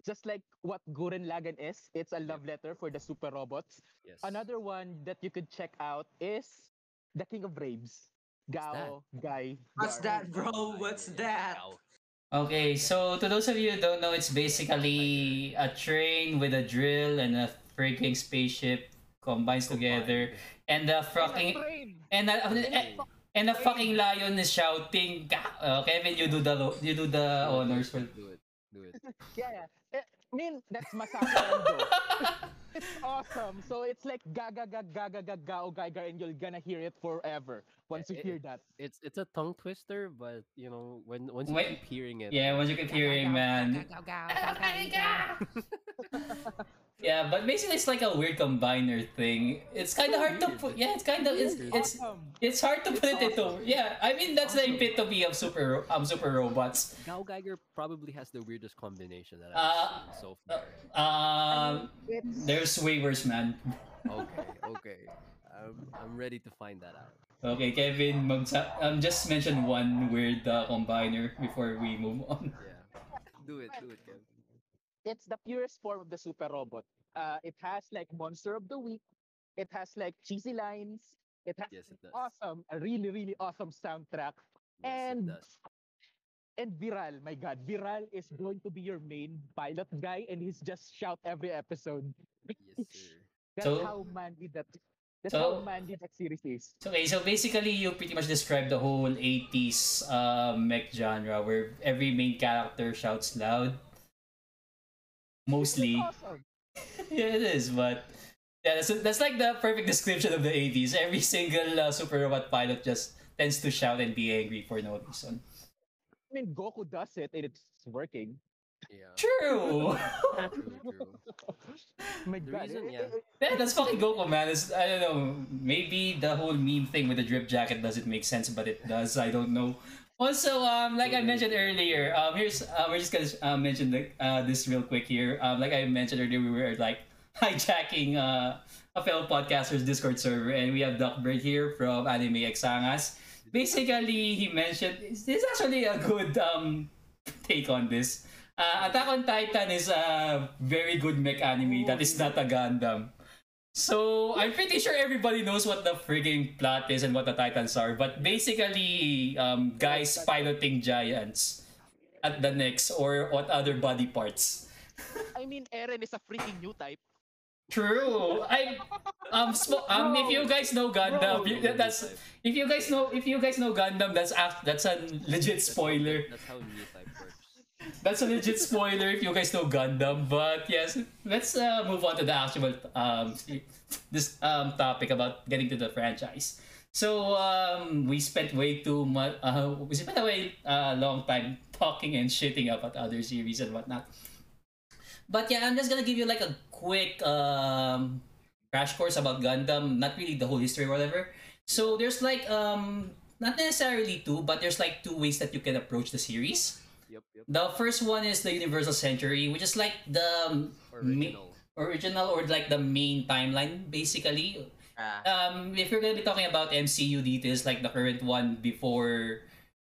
Just like what Gurren Lagann is, it's a love letter for the super robots. Yes. Another one that you could check out is the King of Braves. Gao, Guy. what's Gar. that, bro? What's that? Okay, so to those of you who don't know, it's basically a train with a drill and a freaking spaceship combines together, and the fucking Train. and the, Okay. and the fucking lion is shouting. Uh, Kevin, you do the you do the honors for. Do it. Do it. Yeah, yeah. Eh, I mean, that's Masako It's awesome. So it's like gaga gaga gaga gaga gao geiger and you're gonna hear it forever once you Eh, hear that. It's it's a tongue twister, but you know when once you Wait. keep hearing it. Yeah, once you keep hearing, man. Yeah, but basically it's like a weird combiner thing. It's kind of hard to put. Yeah, it's kind of it's it's awesome. it's hard to put it into. Yeah, I mean that's the Awesome. epitome of super ro- um super robots. GaoGaiGar probably has the weirdest combination that Uh, I've seen so far. Um, It's there's way worse, man. Okay, okay. I'm I'm ready to find that out. Okay, Kevin, magsa- um, just mention one weird uh, combiner before we move on. Yeah. Do it, do it, Kev. It's the purest form of the super robot. Uh, it has like monster of the week. It has like cheesy lines. It has Yes, it awesome, a really really awesome soundtrack. Yes, and and Viral, my God, Viral is going to be your main pilot guy, and he's just shout every episode. Yes, sir. That's So- how manly that. That's so- how manly that series is. So, okay, so basically you pretty much described the whole 80s uh, mech genre where every main character shouts loud. Mostly. It's awesome. yeah, it is, but yeah, that's, that's like the perfect description of the 80s. Every single uh, super robot pilot just tends to shout and be angry for no reason. I mean, Goku does it, and it's working. Yeah. True! True, true. My The God, reason, yeah. yeah, that's fucking Goku, man. It's, I don't know. Maybe the whole meme thing with the drip jacket doesn't make sense, but it does. I don't know. Also, um, like I mentioned earlier, um, here's uh, we're just gonna uh, mention the, uh, this real quick here. Um, like I mentioned earlier, we were like hijacking uh, a fellow podcaster's Discord server, and we have Doc Bird here from Anime Exangas. Basically, he mentioned this is actually a good um take on this. Uh, Attack on Titan is a very good mech anime that is not a Gundam. So I'm pretty sure everybody knows what the freaking plot is and what the Titans are. But basically, um, guys piloting giants at the necks or what other body parts. I mean, Eren is a freaking new type. True. I um sm- um if you guys know Gundam, Bro. you- that's if you guys know if you guys know Gundam, that's act- that's a legit spoiler. That's how new type works. That's a legit spoiler if you guys know Gundam. But yes, let's uh, move on to the actual um this um topic about getting to the franchise. So um we spent way too much uh we spent a way a long time talking and shitting about other series and whatnot. But yeah, I'm just gonna give you like a quick um crash course about Gundam, not really the whole history or whatever. So there's like um not necessarily two, but there's like two ways that you can approach the series. Yep, yep. The first one is the Universal Century, which is like the ma- Original. original or like the main timeline, basically. Ah, Um, if we're gonna be talking about MCU details, like the current one before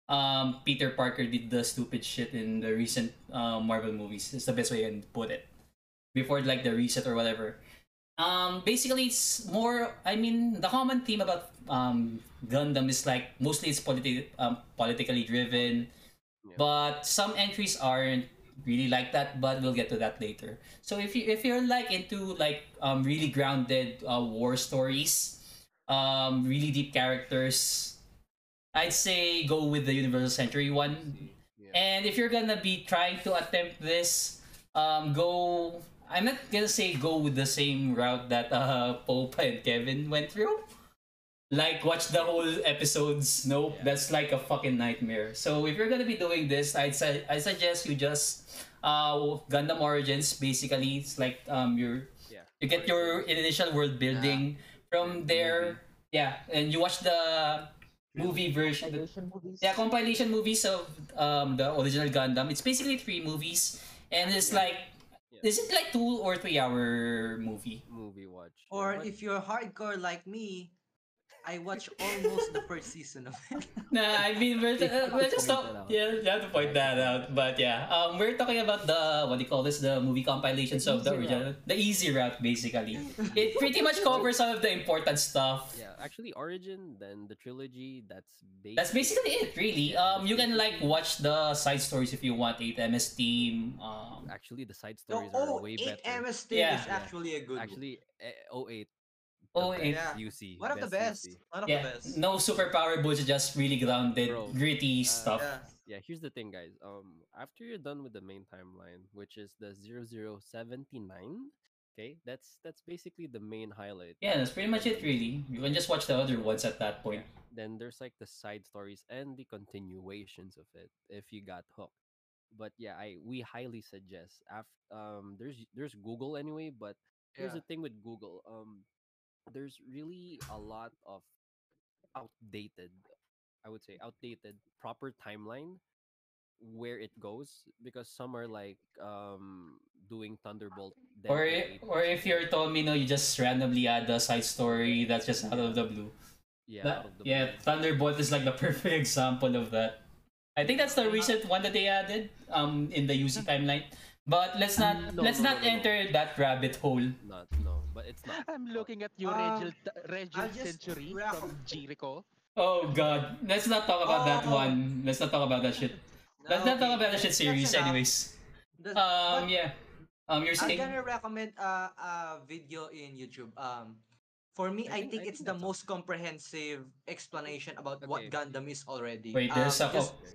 um, Peter Parker did the stupid shit in the recent uh, Marvel movies, is the best way I can put it. Before like the reset or whatever. Um, basically, it's more. I mean, the common theme about um, Gundam is like mostly it's politi- um, politically driven, Yeah. but some entries aren't really like that. But we'll get to that later. So if you if you're like into like um, really grounded uh, war stories, um, really deep characters, I'd say go with the Universal Century one. Yeah. And if you're gonna be trying to attempt this, um, go. I'm not gonna say go with the same route that uh, Pope and Kevin went through. Like watch the whole episodes. Nope, Yeah. that's like a fucking nightmare. So if you're gonna be doing this, I'd say I suggest you just uh Gundam Origins. Basically, it's like um your Yeah. you get your initial world building from there. Yeah, and you watch the movie version. Animation movies. Yeah, compilation movies of um the original Gundam. It's basically three movies, and it's like, Yeah. is it like two or three hour movie? Movie watch. Or but- if you're hardcore like me, I watched almost the first season of it. Nah, I mean we're, uh, we're just Point talk- yeah, you have to point that out. But yeah, um, we're talking about the what do you call this? The movie compilations The of the easy original, the easy route basically. It pretty much covers some of the important stuff. Yeah, actually, Origin, then the trilogy. That's basically. That's basically it, really. Yeah, Um, you can like watch the side stories if you want. 8MS Team. Um, Actually, the side No, stories are oh, way 8 better. MS Team Yeah. is Yeah. actually a good one. Actually, eh, 08. Oh, the Yeah. UC. One of the best. UC. One of yeah, the best. no superpower bullshit, just really grounded, Bro, gritty uh, stuff. Yeah. Yeah, here's the thing, guys. Um, after you're done with the main timeline, which is the 0079, okay, that's that's basically the main highlight. Yeah, that's pretty much it, really. You can just watch the other ones at that point. Then there's like the side stories and the continuations of it if you got hooked. But yeah, I we highly suggest. Af- um, there's there's Google anyway, but here's Yeah. the thing with Google. Um, there's really a lot of outdated, I would say outdated proper timeline where it goes because some are like um doing Thunderbolt. Or Weight or if you're Tomino, you just randomly add a side story that's just out of the blue. yeah, That- the yeah, blue. Thunderbolt is like the perfect example of that. I think that's the recent one that they added um in the UC timeline. But let's not no, let's no, not no, enter that rabbit hole. not no, but it's not. I'm looking at you, Um, Regil, Regil I'll just Century wrap- from Jericho. Oh god. Let's not talk about that Oh. one. Let's not talk about that shit. Let's No, not talk okay, about the shit series anyways. The- Um but yeah. Um you're I'm saying gonna recommend a, a video in YouTube. Um, for me, I I think- think I it's think the most comprehensive explanation about what Okay. Gundam is already. Wait, there's um, a just- oh,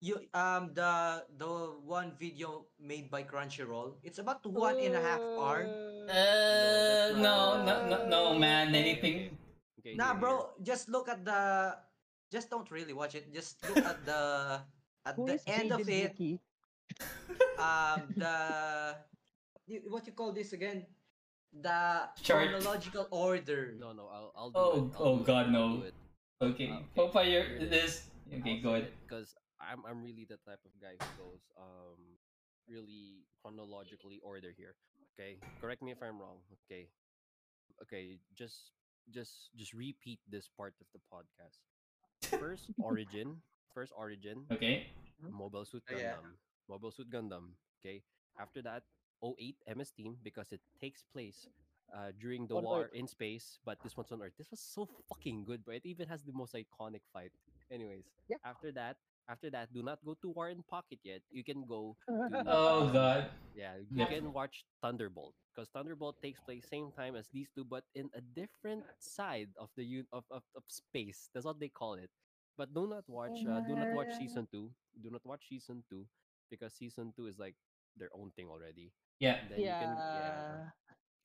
you um the the one video made by Crunchyroll. It's about one and a half hour. Uh no, no, no, no, man. Anything Okay, Nah, here, bro, just look at the. Just don't really watch it. Just look at the at Who the is end of it. Yuki? Um, the y- what you call this again? The Chart. chronological order. No, no, I'll, I'll do Oh, it. I'll oh do God, I'll no. Okay. Ah, okay. Popa, you're Here it this. Okay, go ahead. Because I'm, I'm really the type of guy who goes um really chronologically order here. Okay, correct me if I'm wrong. Okay, okay, just just just repeat this part of the podcast. First origin, first origin, Okay. Mobile Suit Oh, yeah. Gundam. Mobile Suit Gundam. Okay. After that, 08 MS Team because it takes place uh, during the On war Earth. in space, but this one's on Earth. This was so fucking good, but It even has the most iconic fight. Anyways, Yeah. after that, after that, do not go to War in Pocket yet. You can go Oh god. yeah, you Yep. can watch Thunderbolt because Thunderbolt takes place same time as these two, but in a different side of the un- of, of, of space. That's what they call it. But do not watch. Uh, do not watch season two. Do not watch season two because season two is like their own thing already. Yeah. And then you can yeah, Yeah.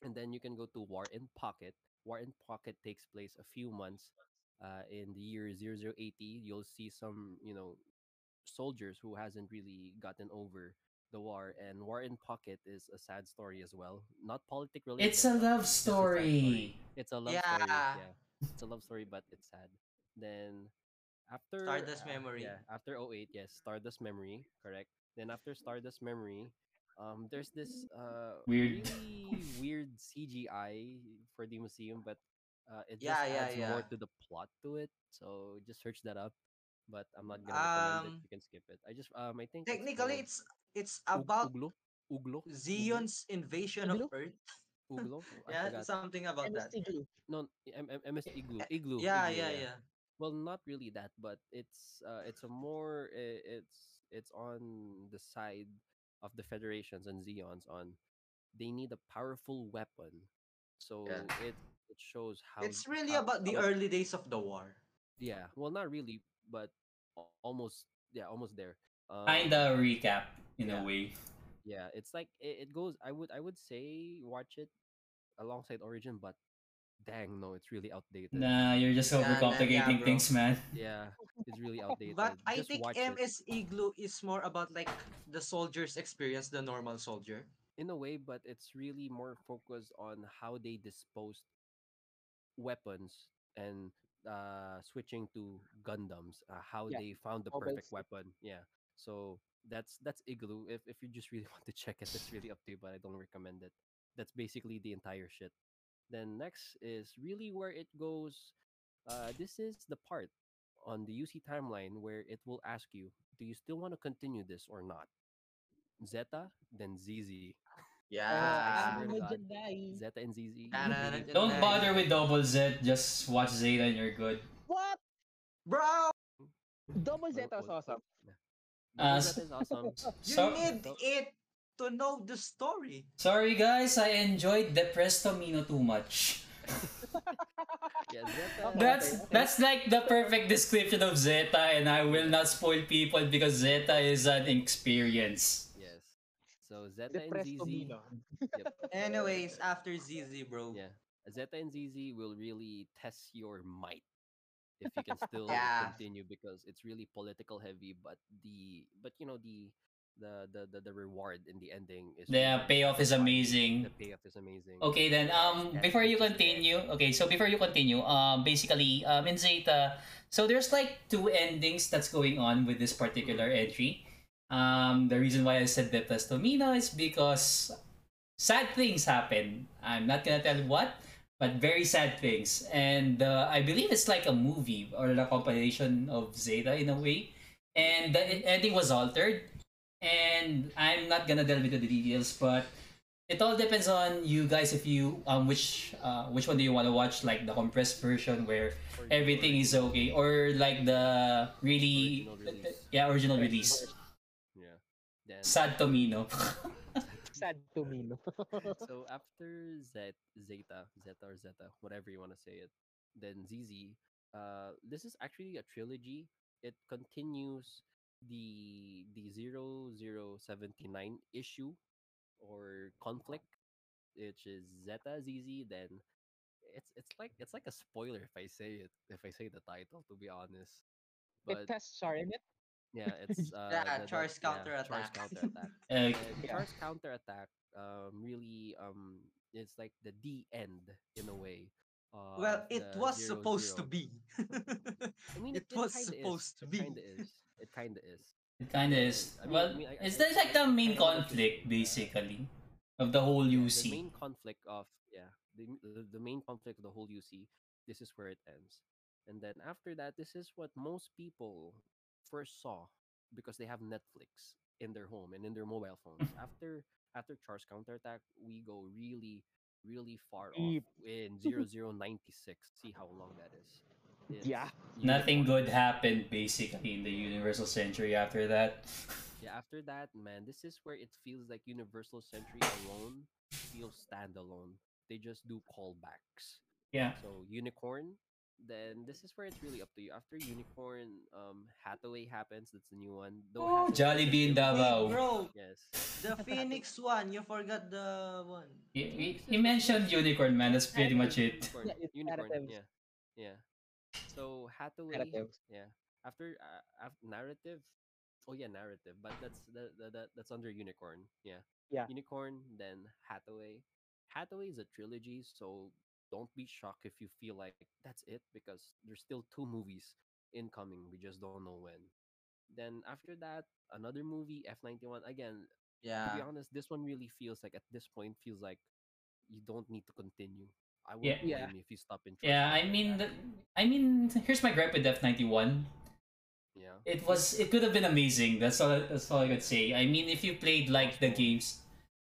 and then you can go to War in Pocket. War in Pocket takes place a few months uh, in the year 0080. You'll see some, you know, soldiers who hasn't really gotten over the war. And War in Pocket is a sad story as well. Not politic related. It's a but love just a sad story. story. It's a love story. Yeah. Yeah. It's a love story, but it's sad. Then after Stardust uh, Memory. Yeah, after 08, yes, Stardust Memory, correct. Then after Stardust Memory, um, there's this uh Weird. really weird CGI for the museum, but uh, it just Yeah, yeah, adds more to the plot to it. So just search that up. But I'm not gonna recommend it. Um, You can skip it. I just um I think Technically, it's it's it's about Uglo. Uglo. Zion's invasion of Earth. Uglo. I Yeah, something about that. Glue. No, M- M- MS Igloo. Eh, Igloo. Yeah, Igloo, yeah, yeah. well not really that but it's uh it's a more it's it's on the side of the federations and zeons on they need a powerful weapon so Yeah. it it shows how It's really how- about the early days of the war. yeah well not really but almost yeah almost there um, Kinda recap in yeah. a way. yeah it's like it, it goes i would i would say watch it alongside origin but dang no it's really outdated Nah, you're just Yeah, nah, yeah, overcomplicating things, man. yeah it's really outdated But I think watch it. MS Igloo is more about like the soldier's experience, the normal soldier. in a way, but it's really more focused on how they disposed weapons and uh switching to Gundams, uh, how Yeah, they found the perfect weapon. Yeah. So that's that's Igloo. If if you just really want to check it, it's really up to you, but I don't recommend it. That's basically the entire shit. Then next is really where it goes. Uh, this is the part on the UC timeline where it will ask you, do you still want to continue this or not? Zeta, then ZZ. Yeah. I I'm swear to a God. Jedi. Zeta and ZZ. Don't bother with double Z, just watch Zeta and you're good. What? Bro, Double Well, Zeta was awesome. Double Uh, Zeta is awesome. you So- need it to know the story. Sorry guys, I enjoyed the Prestomino too much. Yeah, Zeta. That's that's like the perfect description of Zeta, and I will not spoil people because Zeta is an experience. Yes. So Zeta The and Presto ZZ. Mino. Yep. Anyways, after ZZ, bro. Yeah. Zeta and ZZ will really test your might if you can still Yeah. continue because it's really political heavy, but the but you know the the the the, the reward in the ending is The really payoff is amazing. The payoff is amazing. Okay then, um, before you which is the end. continue, okay, so before you continue, um, basically, um, in Zeta, so there's like two endings that's going on with this particular entry. Um, the reason why I said the Prestomino is because sad things happen. I'm not gonna tell what, but very sad things. And uh, I believe it's like a movie or a compilation of Zeta in a way. And the ending was altered. And I'm not gonna delve into the details, but it all depends on you guys if you um which uh which one do you want to watch like the compressed version where everything is okay or like the really Original yeah original release sad tomino Sad to me, no? so after Z Zeta, Zeta or Zeta, whatever you want to say it, then ZZ. Uh, this is actually a trilogy. It continues the the zero zero seventy nine issue or conflict, which is Zeta ZZ. Then it's it's like it's like a spoiler if I say it if I say the title to be honest. it But has Char in it. Yeah, it's uh, Yeah, the- the- Char's yeah, counterattack. Char's counterattack. uh, And Yeah. Char's counterattack um really um it's like the D end in a way. Uh, well, it was zero supposed to be. I mean, it was supposed is. to It be. kinda is. It kinda is. it kind of is I mean- well I mean, I- it's I- there's like the I- I main know what you- conflict basically of the whole Yeah, UC The main conflict of yeah, the, m- the the main conflict of the whole UC. This is where it ends, and then after that, this is what most people first saw because they have Netflix. in their home and in their mobile phones. Mm-hmm. after after Char's counterattack, we go really really far Deep. off in 0096. See how long that is. It's Yeah. Nothing good happened basically in the Universal Century after that. Yeah, after that, man, this is where it feels like Universal Century alone feels standalone. They just do callbacks. Yeah. So Unicorn, then this is where it's really up to you. After Unicorn, um, Hathaway happens. That's the new one. Though Oh, Hathaway Jollibee in Davao. Bro, Yes. the Phoenix one. You forgot the one. He, he, he mentioned Unicorn, man. That's pretty much it. Unicorn. Yeah, Unicorn. narratives. Yeah. Yeah. So Hathaway. Narratives. Yeah. After uh, af- narrative. Oh yeah, narrative. But that's that, that, that that's under Unicorn. Yeah. Yeah. Unicorn, then Hathaway. Hathaway is a trilogy, so don't be shocked if you feel like that's it because there's still two movies incoming. We just don't know when. Then after that, another movie, F ninety one. Again, yeah. to be honest, this one really feels like at this point feels like you don't need to continue. I Yeah. wouldn't Yeah. blame you if you stop in. Yeah, I mean, the, I mean, here's my gripe with F91. yeah. It was, it could have been amazing. That's all. That's all I could say. I mean, if you played like the Crossbone. games,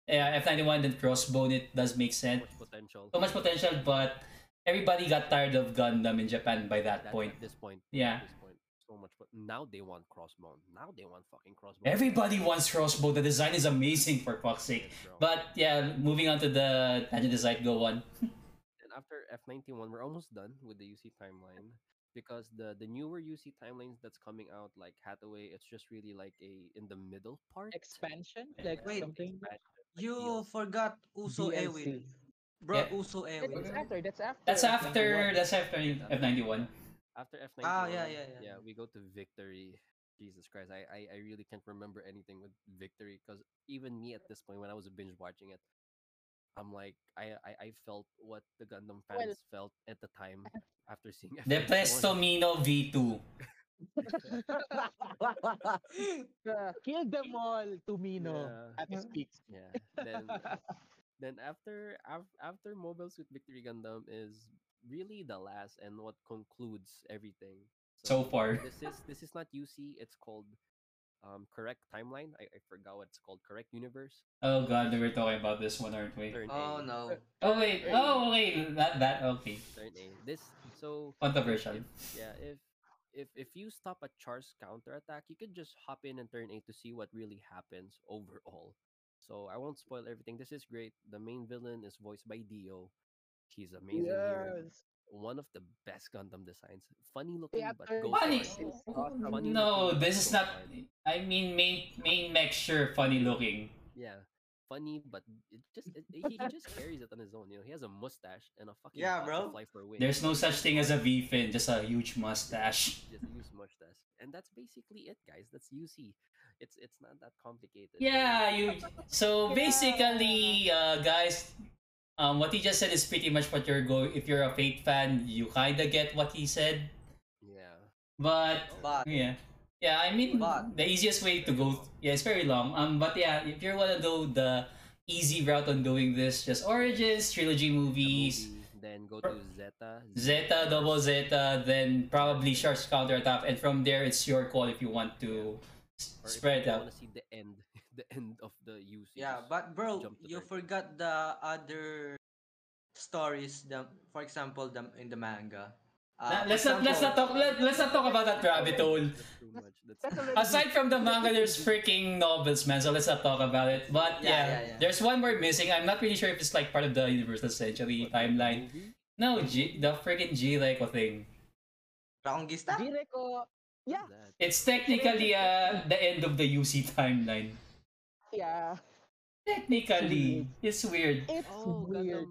yeah, F91 then Crossbone, it does make So sense. much potential. So much potential, but everybody got tired of Gundam in Japan by that That's point. At this point. Yeah. This point. So much. But now they want crossbone. Now they want fucking crossbone. Everybody wants Crossbone. The design is amazing for fuck's sake. Yes, bro. But yeah, moving on to the tangent design, go one. And after F ninety one, we're almost done with the UC timeline because the the newer UC timelines that's coming out, like Hathaway, it's just really like a in the middle part. Expansion? Yeah. Like Wait, something? Expansion, like You DLC. forgot Uso DLC. Ewin. Bro, Yeah. Uso That's Ewin. after. That's after. That's after. F91. That's after F91. After F ninety one, Ah, yeah, yeah, yeah. yeah, we go to Victory. Jesus Christ, I, I, I really can't remember anything with Victory because even me at this point, when I was binge watching it, I'm like, I, I, I felt what the Gundam Well- fans felt at the time after seeing it. The F91. Plestomino V2. Kill them all, Tomino. Yeah. At his peaks. Yeah. Then then after af- after Mobile Suit Victory Gundam is really the last and what concludes everything. So far. This is this is not UC. It's called um correct timeline. I, I forgot what it's called. Correct universe. Oh god, we were talking about this one, aren't we? Turn oh A. no. Oh wait. Oh okay. That that okay. Turn A. This so Controversial. yeah if if if you stop at Char's counterattack, you can just hop in and turn A to see what really happens overall. So I won't spoil everything. This is great. The main villain is voiced by Dio. He's amazing here. Yes. One of the best Gundam designs. Funny looking, Yeah, but go Funny. Awesome. Funny No, looking, this is not. hard. I mean, main main mech sure funny looking. Yeah, funny, but it just it, he, he just carries it on his own. You know, he has a mustache and a fucking Yeah, bro. Fly for wings. There's no such thing as a V fin, just a huge mustache. just a huge mustache, and that's basically it, guys. That's UC. It's it's not that complicated. Yeah, you. So basically, uh, guys, um, what he just said is pretty much what you're going. If you're a Fate fan, you kinda get what he said. Yeah. But But yeah, yeah. I mean, But- the easiest way to go. Yeah, it's very long. Um, but yeah, if you wanna go the easy route on doing this, just Origins, trilogy The movies, movie, then go to Zeta. Zeta, double Zeta, then probably Char's counterattack, and from there it's your call if you want to s- Or if spread you out. want to see the end, the end of the UC. yeah, but bro, you turn. forgot the other stories. The for example, the in the manga. Uh, let's not let's not talk let, let's not talk about that rabbit hole. That's too much. That's That's too already- much. Aside from the manga, there's freaking novels, man. So let's not talk about it. But Yeah, yeah, yeah, yeah. there's one more missing. I'm not really sure if it's like part of the Universal What, Century the timeline. movie? No, G, the freaking G Reco thing. Reconquista? Jireko, yeah, It's technically uh the end of the UC timeline. yeah. Technically, it's weird. It's Oh, weird.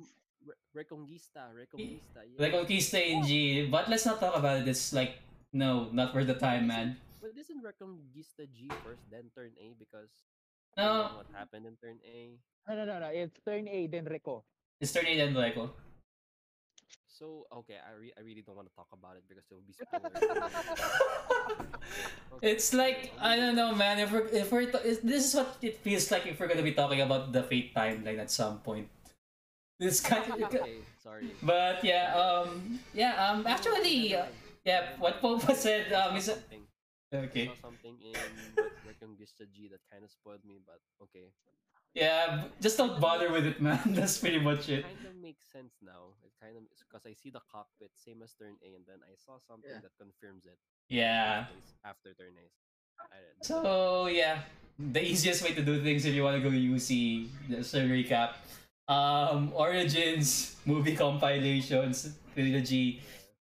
Gundam Re- Reconquista, Reconquista. Yeah. Like Conquista in G, but let's not talk about it. It's like no, not worth the time, man. But isn't Reconquista G first, then turn A because you No. know what happened in turn A? No, no, no, no. It's turn A, then Reco. It's turn A, then Reco. So okay, I re- I really don't want to talk about it because it will be spoilers. It's like I don't know, man. If we're if we're to- is- this is what it feels like if we're gonna be talking about the Fate timeline at some point. This kind of, okay, sorry. but yeah, um, yeah, um, actually, uh, yeah, what Popa said, um, is something. I okay. saw something in what Reconquista G that kind of spoiled me, but okay. Yeah, just don't bother with it, man. That's pretty much it. it Kind of makes sense now. It kind of because I see the cockpit same as turn A, and then I saw something Yeah. that confirms it. Yeah. After turn a So yeah, the easiest way to do things if you want to go UC, just a recap. Um, Origins, movie compilations, trilogy,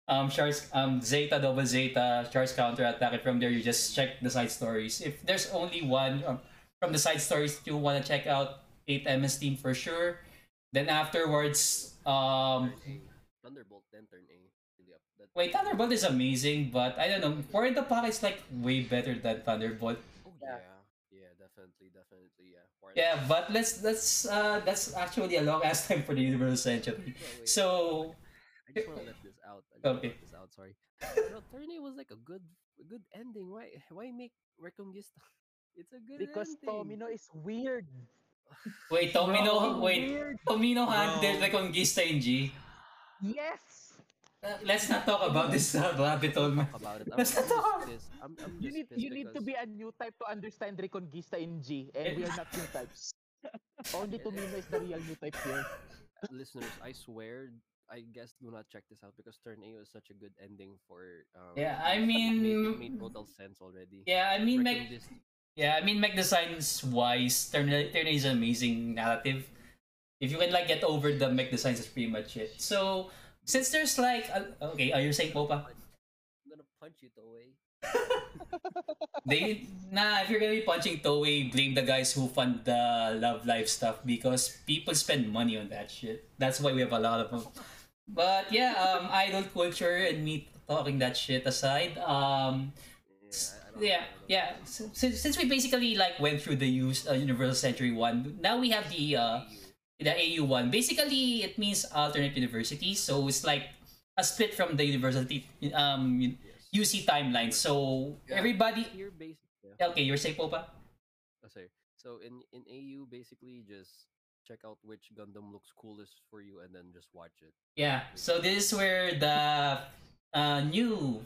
um, Char's, um, Zeta, Double Zeta, Char's Counter Attack, and from there you just check the side stories. If there's only one um, from the side stories you want to check out, 8MS team for sure. Then afterwards, um. Thunderbolt, then turn A. Really up. That, wait, Thunderbolt is amazing, but I don't know, for in the pack it's like way better than Thunderbolt. oh Yeah. yeah. yeah, definitely, definitely, yeah. Yeah, but let's let's uh that's actually a long ass time for the Universal Century. Well, wait, So I just want to let this out. I just Okay. let this out. Sorry. Bro, turn was like a good, a good ending. Why, why make Reconquista? It's a good Because ending. Tomino is weird. wait, Tomino, Bro, wait, weird. Tomino handled Bro. the Conquista in G. Yes. Uh, let's not talk about this uh, rabbit hole, man. talk about it. I'm, Let's not talk just pissed. I'm, I'm You need you need to be a new type to understand Reconquista in G, and we are not new types. Only Tomino is the real new type here. listeners, I swear, I guess do not check this out because Turn A was such a good ending for. Um, Yeah, I it made, it mean- made total sense already. Yeah, I mean, Mech, Reconquist- yeah, I mean, Mech designs wise, Turn Turn is an amazing narrative. If you can like get over the Mech designs, that's pretty much it. So since there's like, uh, okay, are you saying Popa? I'm gonna punch you away. They nah, if you're gonna be punching Toei, blame the guys who fund the Love Live stuff because people spend money on that shit. That's why we have a lot of them. But yeah, um, idol culture and me talking that shit aside, um, Yeah, I, I don't yeah. Since, since we basically like went through the use uh, Universal Century one, now we have the uh, the AU one. Basically, it means alternate university, so it's like a split from the university um Yes. UC timeline. So Yeah. everybody, Here, basic. Yeah. okay, you're saying Popa. Oh, sorry. So in in AU, basically just check out which Gundam looks coolest for you, and then just watch it. Yeah. So this is where the uh, new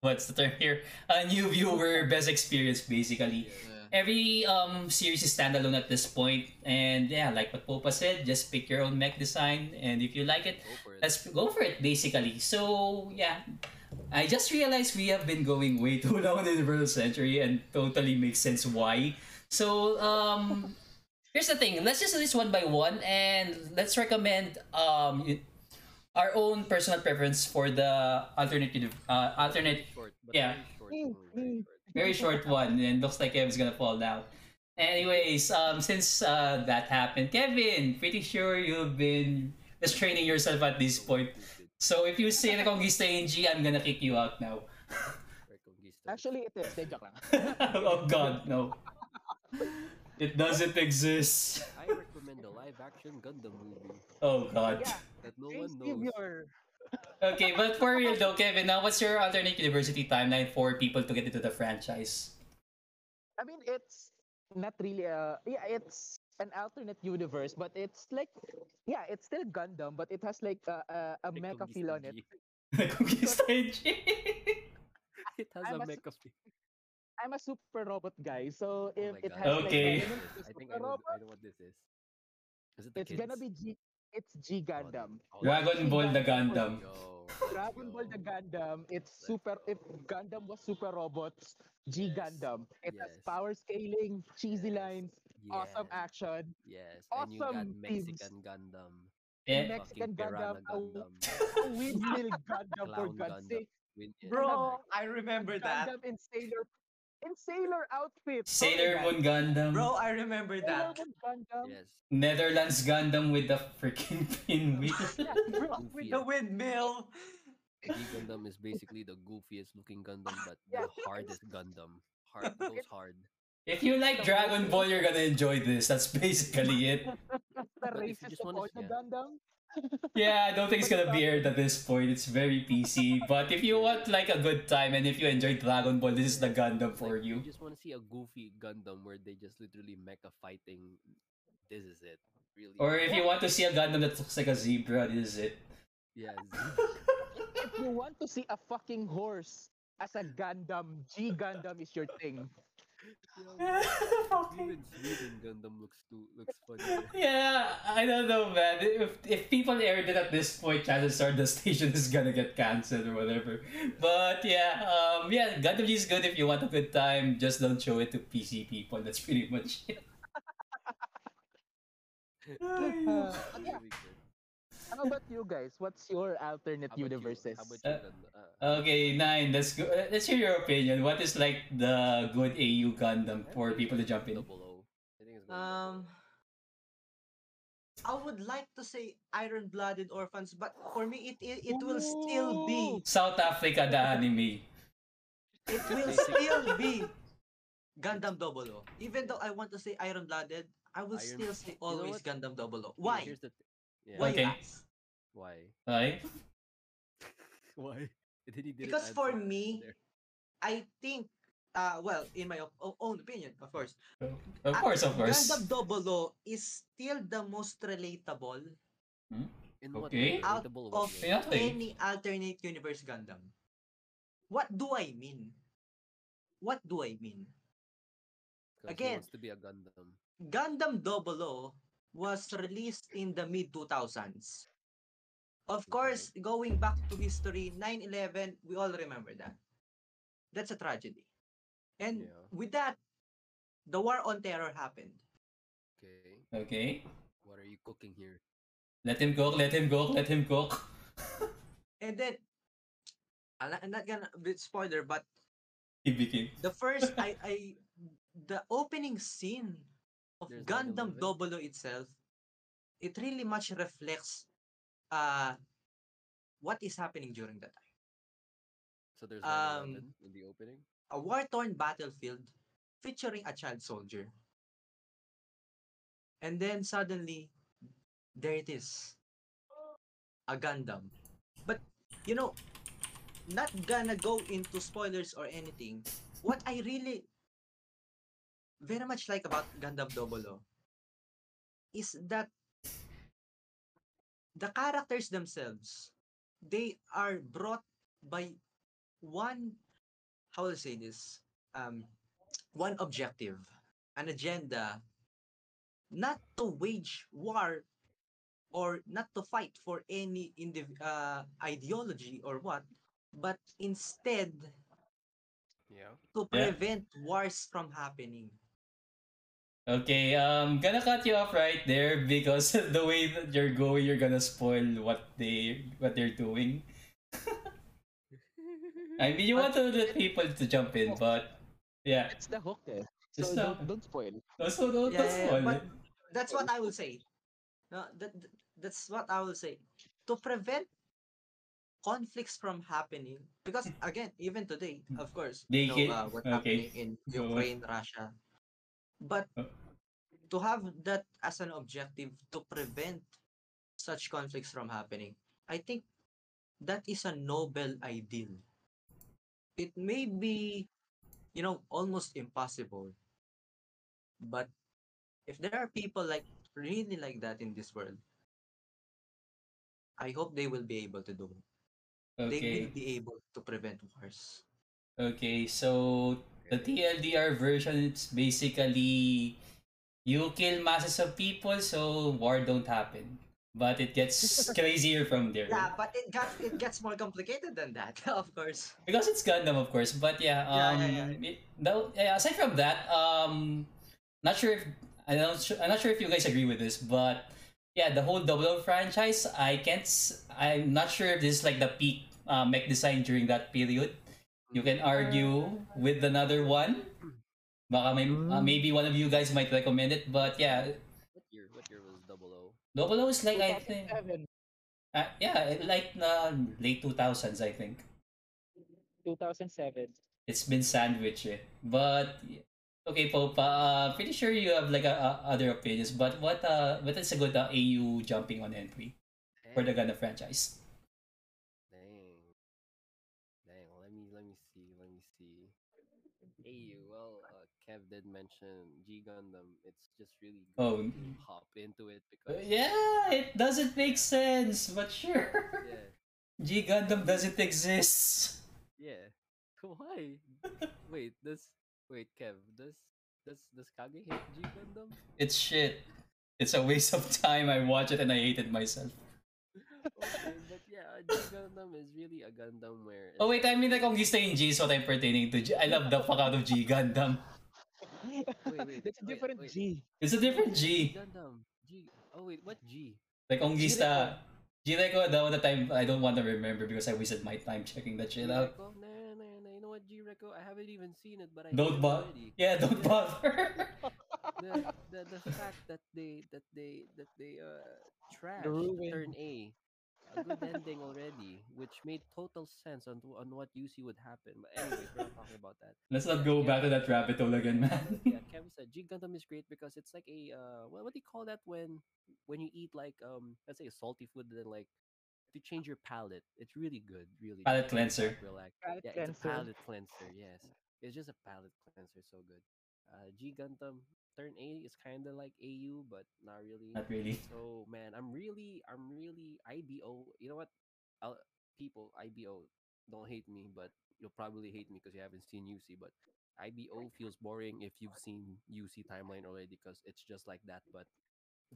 what's the term here? A new viewer best experience basically. Yeah. Yeah. Every um series is standalone at this point, and yeah, like what Popa said, just pick your own mech design, and if you like it, Go it. let's go for it basically. So yeah. I just realized we have been going way too long on the Universal Century and totally makes sense why. So um here's the thing, let's just do this one by one and let's recommend um y- our own personal preference for the alternate uni- uh, alternate short, yeah. very short. only, short. Very short one and looks like Kevin's gonna fall down. Anyways, um, since uh, that happened, Kevin, pretty sure you've been just training yourself at this point. So if you say Reconquista NG, I'm gonna kick you out now. Actually, it is. Joke lang. oh god, no. It doesn't exist. I recommend the live action Gundam movie Oh god. Yeah. that no Please one give knows. your Okay, but for real though, Kevin, now what's your alternate university timeline for people to get into the franchise? I mean, it's not really a yeah. It's an alternate universe, but it's like yeah, it's still Gundam, but it has like a a, a mecha feel on it. G. Reconquista It has I'm a a s- mecha feel. I'm a super robot guy, so oh if my it has Okay. like elements of I think I super know, robot, I know what this is. Is it the it's gonna be G. It's G Gundam. Oh, Dragon Ball the Gundam. Dragon Ball the yo. Gundam. It's super. If Gundam was super robots, G Yes, Gundam. It has yes. power scaling, cheesy Yes, lines, awesome action. Yes, and you got awesome. Mexican Gundam. Yeah. Mexican fucking Piranha Gundam, a- Gundam. A windmill Gundam for God's Gundam. sake. Bro. I remember that. Gundam in sailor, in sailor outfit. Sailor Moon Gundam. Bro, I remember that. Sailor that. Moon Gundam. Yes. Netherlands Gundam with the freaking pinwheel. Yeah, bro, with The windmill. G Gundam is basically the goofiest looking Gundam, but Yeah. the hardest Gundam. Hard goes hard. if you like Dragon Ball, you're gonna enjoy this. That's basically it. the But racist just of wanna- all the yeah. Gundam. Yeah, I don't think it's gonna be aired at this point. It's very PC. But if you want like a good time and if you enjoy Dragon Ball, this is the Gundam for Like, you. just want to see a goofy Gundam where they just literally mecha fighting. This is it. Really. Or if you want to see a Gundam that looks like a zebra, this is it. yeah, Z- If you want to see a fucking horse as a Gundam, G Gundam is your thing. Even Sweden Gundam looks too looks funny. yeah, I don't know, man. If if people aired it at this point, chances are the station is gonna get cancelled or whatever. But yeah, um, yeah, Gundam G is good if you want a good time. Just don't show it to PC people. That's pretty much it. Uh, yeah. How about you guys? What's your alternate How about you? universes? How about Uh, you? Uh, Okay, nine. Let's go. uh, Let's hear your opinion. What is like the good AU Gundam for people to jump in? Double O. I think it's going Um, I would like to say iron-blooded orphans, but for me, it it, it will still be South Africa, the anime. it will still be Gundam Double O. Even though I want to say iron-blooded, I will Iron- still say You know always? Gundam Double O. Why? Here's the th- yeah. Why Okay. you ask? Why? Why? And he didn't Because for me, there. I think, uh, well, in my o- o- own opinion, of course, Of uh, course, of course. Gundam Double O is still the most relatable In Okay. out Relatable of? Yeah. Any alternate universe Gundam. What do I mean? What do I mean? 'Cause he again- wants to be a Gundam. Gundam Double O was released in the mid 2000s. Of course, going back to history, 9/11, we all remember that. That's a tragedy. And Yeah. with that, the war on terror happened. Okay. Okay. What are you cooking here? Let him cook, let him cook, let him cook. And then I'm not, gonna be spoiler, but He became. the first I I the opening scene of There's Gundam 9/11? Double itself, it really much reflects uh what is happening during that time. So there's Um, in the opening. A war-torn battlefield featuring a child soldier. And then suddenly, there it is. A Gundam. But, you know, not gonna go into spoilers or anything. What I really very much like about Gundam Double is that the characters themselves, they are brought by one, how will I say this? Um, one objective, an agenda, not to wage war or not to fight for any indiv- uh, ideology or what, but instead Yeah. to Yeah. prevent wars from happening. Okay, um, gonna cut you off right there because the way that you're going, you're gonna spoil what they what they're doing. I mean, you want to let people to jump in, but yeah, It's the hook, eh. It's So the- don't, don't spoil. also don't, Yeah, don't yeah, spoil but it. that's what I will say. No, that, that- that's what I will say. To prevent conflicts from happening, because again, even today, of course, They you know can- uh, what's okay. happening in Ukraine, Russia. But Uh. To have that as an objective to prevent such conflicts from happening, I think that is a noble ideal. It may be, you know, almost impossible. But if there are people like really like that in this world, I hope they will be able to do it. They will be able to prevent wars. okay. So the TLDR version, it's basically you kill masses of people, so war don't happen. But it gets crazier from there. Yeah, but it got it gets more complicated than that, of course. because it's Gundam, of course. But yeah, um, yeah, yeah. It, though, yeah, aside from that, um, not sure if I don't, I'm not sure if you guys agree with this, but yeah, the whole Double franchise, I can't. I'm not sure if this is like the peak uh, mech design during that period. You can argue with another one. Baka may, uh, Mm. maybe one of you guys might recommend it, but yeah, What year? What year was Double O? Double O is like I think, 2007, uh, yeah, like uh, late two thousands, I think. 2007. it's been sandwiched eh. But okay, Popa, uh, pretty sure you have like a, a other opinions. But what uh, what is a good uh, AU jumping on entry for the Dang. Gundam franchise? Kev did mention G Gundam. It's just really good Oh. to hop into it uh, because Yeah, it doesn't make sense, but sure. yeah, G Gundam doesn't exist. yeah. Why? Wait, does wait, Kev, does does does Kage hate G Gundam? It's shit. It's a waste of time. I watch it and I hate it myself. okay, but yeah, G Gundam is really a Gundam where. Oh wait, I mean like kung G in G is what I'm pertaining to. G- I love the fuck out of G Gundam. Wait, wait, That's a different wait. G. It's a different G G. Gundam. G. Oh wait, what G? Like kung G-Reco. Gista. G-Reco, that was the time I don't want to remember because I wasted my time checking that shit out. G-Reco? Nah, nah, nah. You know what, G Reco? I haven't even seen it, but I Don't bother. Yeah, don't bother. the, the the fact that they that they that they uh trash ruined. turn A a good ending already, which made total sense on on what UC would happen. But anyways, we're not talking about that. Let's not go back to that rabbit hole again, man. yeah, Kevin said G Gundam is great because it's like a uh what, what do you call that when when you eat like um let's say a salty food and then like to change your palate. It's really good, really. Palate just lay cleanser. Relax. Palate yeah, it's a cleanser. palate cleanser. Yes, it's just a palate cleanser. So good. Uh, G Gundam Turn A is kind of like AU, but not really. Not really. So man, I'm really, I'm really IBO. You know what? I'll, people IBO don't hate me, but you'll probably hate me because you haven't seen UC. But IBO feels boring if you've seen UC timeline already, because it's just like that, but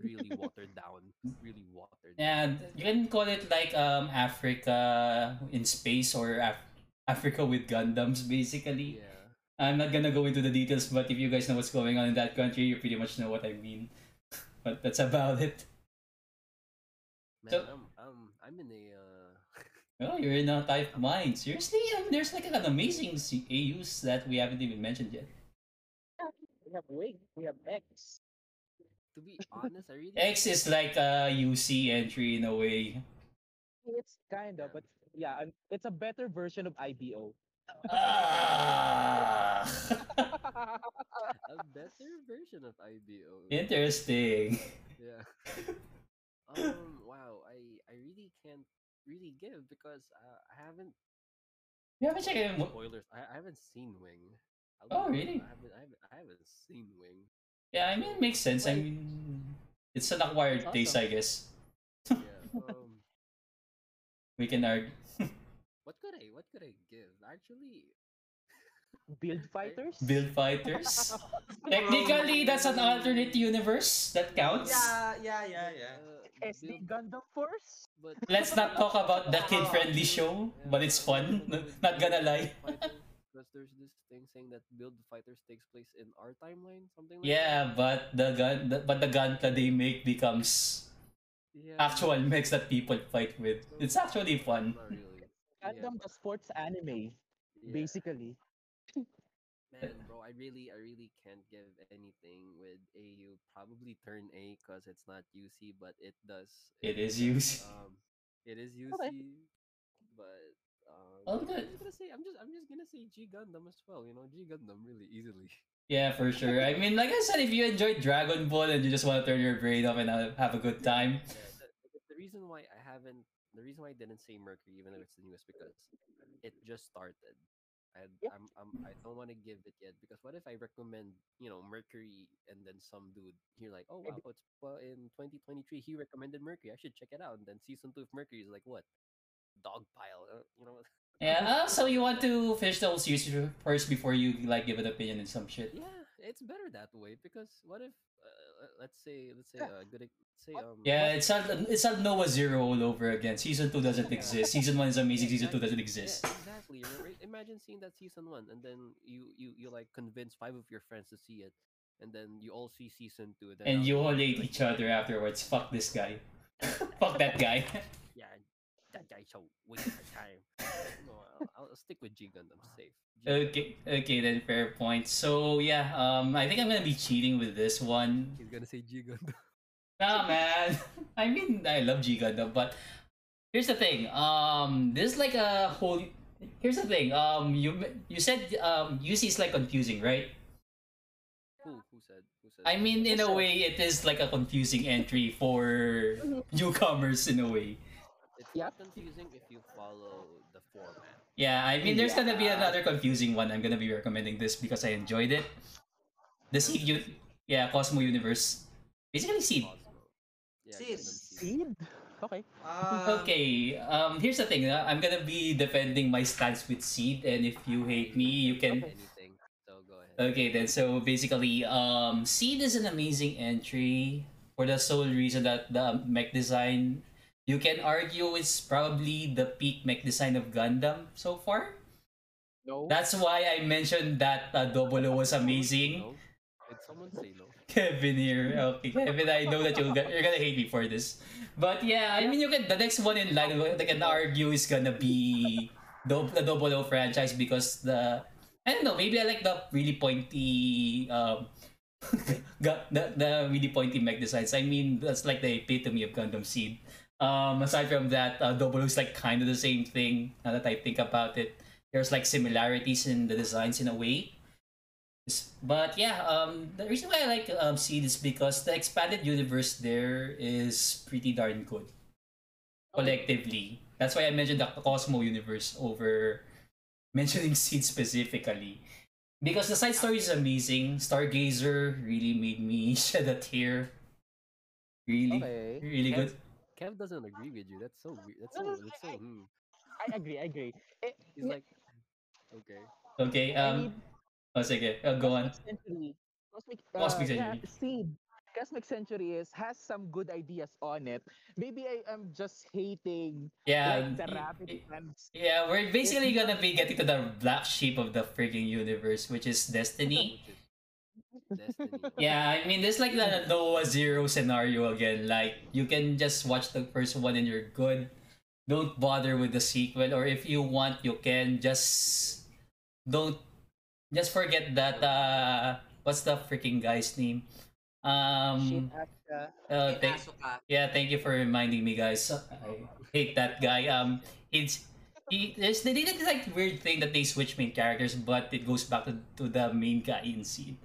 really watered down. Really watered. And you can call it like um Africa in space or Af- Africa with Gundams, basically. Yeah. I'm not gonna go into the details, but if you guys know what's going on in that country, you pretty much know what I mean. But that's about it. Man, So- I'm, I'm, I'm in a. Uh, Oh, you're in a type mind. Seriously, I mean, there's like an amazing C- AUs that we haven't even mentioned yet. We have Wing. We have X. to be honest, I really. X is like a UC entry in a way. It's kind of, but yeah, um, it's a better version of IBO. Ah! a better version of IBO. Interesting. Yeah. um. Wow. I I really can't really give because uh, I haven't You haven't checked it. spoilers. I, I haven't seen Wing. I'll Oh, really? I haven't, I haven't I haven't seen Wing. Yeah, I mean, it makes sense. I mean, it's an acquired Awesome. taste, I guess. Yeah. Um. We can argue. What could I What could I give? Actually. Build fighters. Build fighters. Technically, that's an alternate universe that counts. Yeah, yeah, yeah, yeah. Uh, SD build- Gundam Force. but Let's not talk about the kid-friendly show, but it's fun. Not gonna lie. Because there's this thing saying that Build Fighters takes place in our timeline, something like Yeah, that. but the gun, the, but the gun that they make becomes Yeah. actual mechs that people fight with. It's actually fun. Not really. Gundam, the sports anime, Yeah. basically. Man, bro, I really, I really can't give anything with AU. Probably turn A because it's not UC, but it does. It is does, UC. Um, it is UC, but um, Oh, I'm just gonna say, I'm just, I'm just gonna say G Gundam as well. You know, G Gundam really easily. Yeah, for sure. I mean, like I said, if you enjoyed Dragon Ball and you just want to turn your brain off and have a good time, Yeah, the, the- the reason why I haven't, the reason why I didn't say Mercury, even though it's the newest, because it just started. And Yep. I'm, I'm, I don't want to give it yet because what if I recommend, you know, Mercury and then some dude here like, oh wow, it's well, in 2023 he recommended Mercury. I should check it out. And then season two of Mercury is like what, dog pile, uh, you know? yeah. So you want to finish the whole series first before you like give an opinion and some shit. Yeah, it's better that way because what if, uh, let's say, let's say, Yeah. uh, good, ex- let's say, um, Yeah, it's not it's not Noah Zero all over again. Season two doesn't Yeah. exist. Season one is amazing. Season two doesn't exist. Yeah, exactly. Imagine seeing that season one, and then you you you like convince five of your friends to see it, and then you all see season two. Then And you all hate each other afterwards. Fuck this guy. Fuck that guy. Yeah, that guy's so waste of time. no, I'll, I'll stick with G Gundam safe. G Gundam. Okay, okay then, fair point. So yeah, um, I think I'm gonna be cheating with this one. He's gonna say G Gundam. Nah, man. I mean, I love G Gundam, but here's the thing. Um, this is like a whole. Here's the thing. Um, you you said um UC is like confusing, right? who who said who said? I mean, in a way, it is like a confusing entry for newcomers in a way. it's Yep. not confusing if you follow the format. Yeah, I mean, there's gonna be another confusing one. I'm gonna be recommending this because I enjoyed it. The Seed, U- yeah, Cosmo Universe, basically Seed. Cosmo. Yeah, Seed. Seed. Seed. Okay. Um, Okay, um, here's the thing. uh, I'm gonna be defending my stance with Seed, and if you hate me, you can. anything. So go ahead. Okay, then. So basically, um, Seed is an amazing entry for the sole reason that the mech design, you can argue, is probably the peak mech design of Gundam so far. No. That's why I mentioned that uh, Double was amazing. No? Did someone say no? Kevin here. Okay, Kevin, I know that you'll get, you're gonna hate me for this. But yeah, I mean, you can the next one in line they can argue is gonna be the, the Double O franchise because the I don't know, maybe I like the really pointy um got the, the really pointy mech designs. I mean, that's like the epitome of Gundam Seed. Um, aside from that, uh, O is like kind of the same thing. Now that I think about it, there's like similarities in the designs in a way. S- But yeah, um, the reason why I like um, Seed is because the expanded universe there is pretty darn good. Collectively, that's why I mentioned the Cosmo universe over mentioning Seed specifically. Because the side story is amazing. Stargazer really made me shed a tear. Really, Okay. really Kev, good. Kev doesn't agree with you. That's so weird. That's so. No, no, That's I- so. Hmm. I agree. I agree. He's like, okay. Okay, I um, mean, oh, sige, uh, go on. Cosmic Century. Cosmic, Cosmic uh, yeah, Century. Cosmic Century is has some good ideas on it. Maybe I am just hating Yeah, like the y- rabbit. Yeah, we're basically gonna be getting to the black sheep of the freaking universe, which is Destiny. Which is Destiny. yeah, I mean, there's like the Noah Zero scenario again. Like, you can just watch the first one and you're good. Don't bother with the sequel, or if you want, you can just don't just forget that. Uh, what's the freaking guy's name? Um, uh, thank, yeah, thank you for reminding me, guys. I hate that guy. Um, it's he. There's they did this like weird thing that they switch main characters, but it goes back to, to the main guy in scene.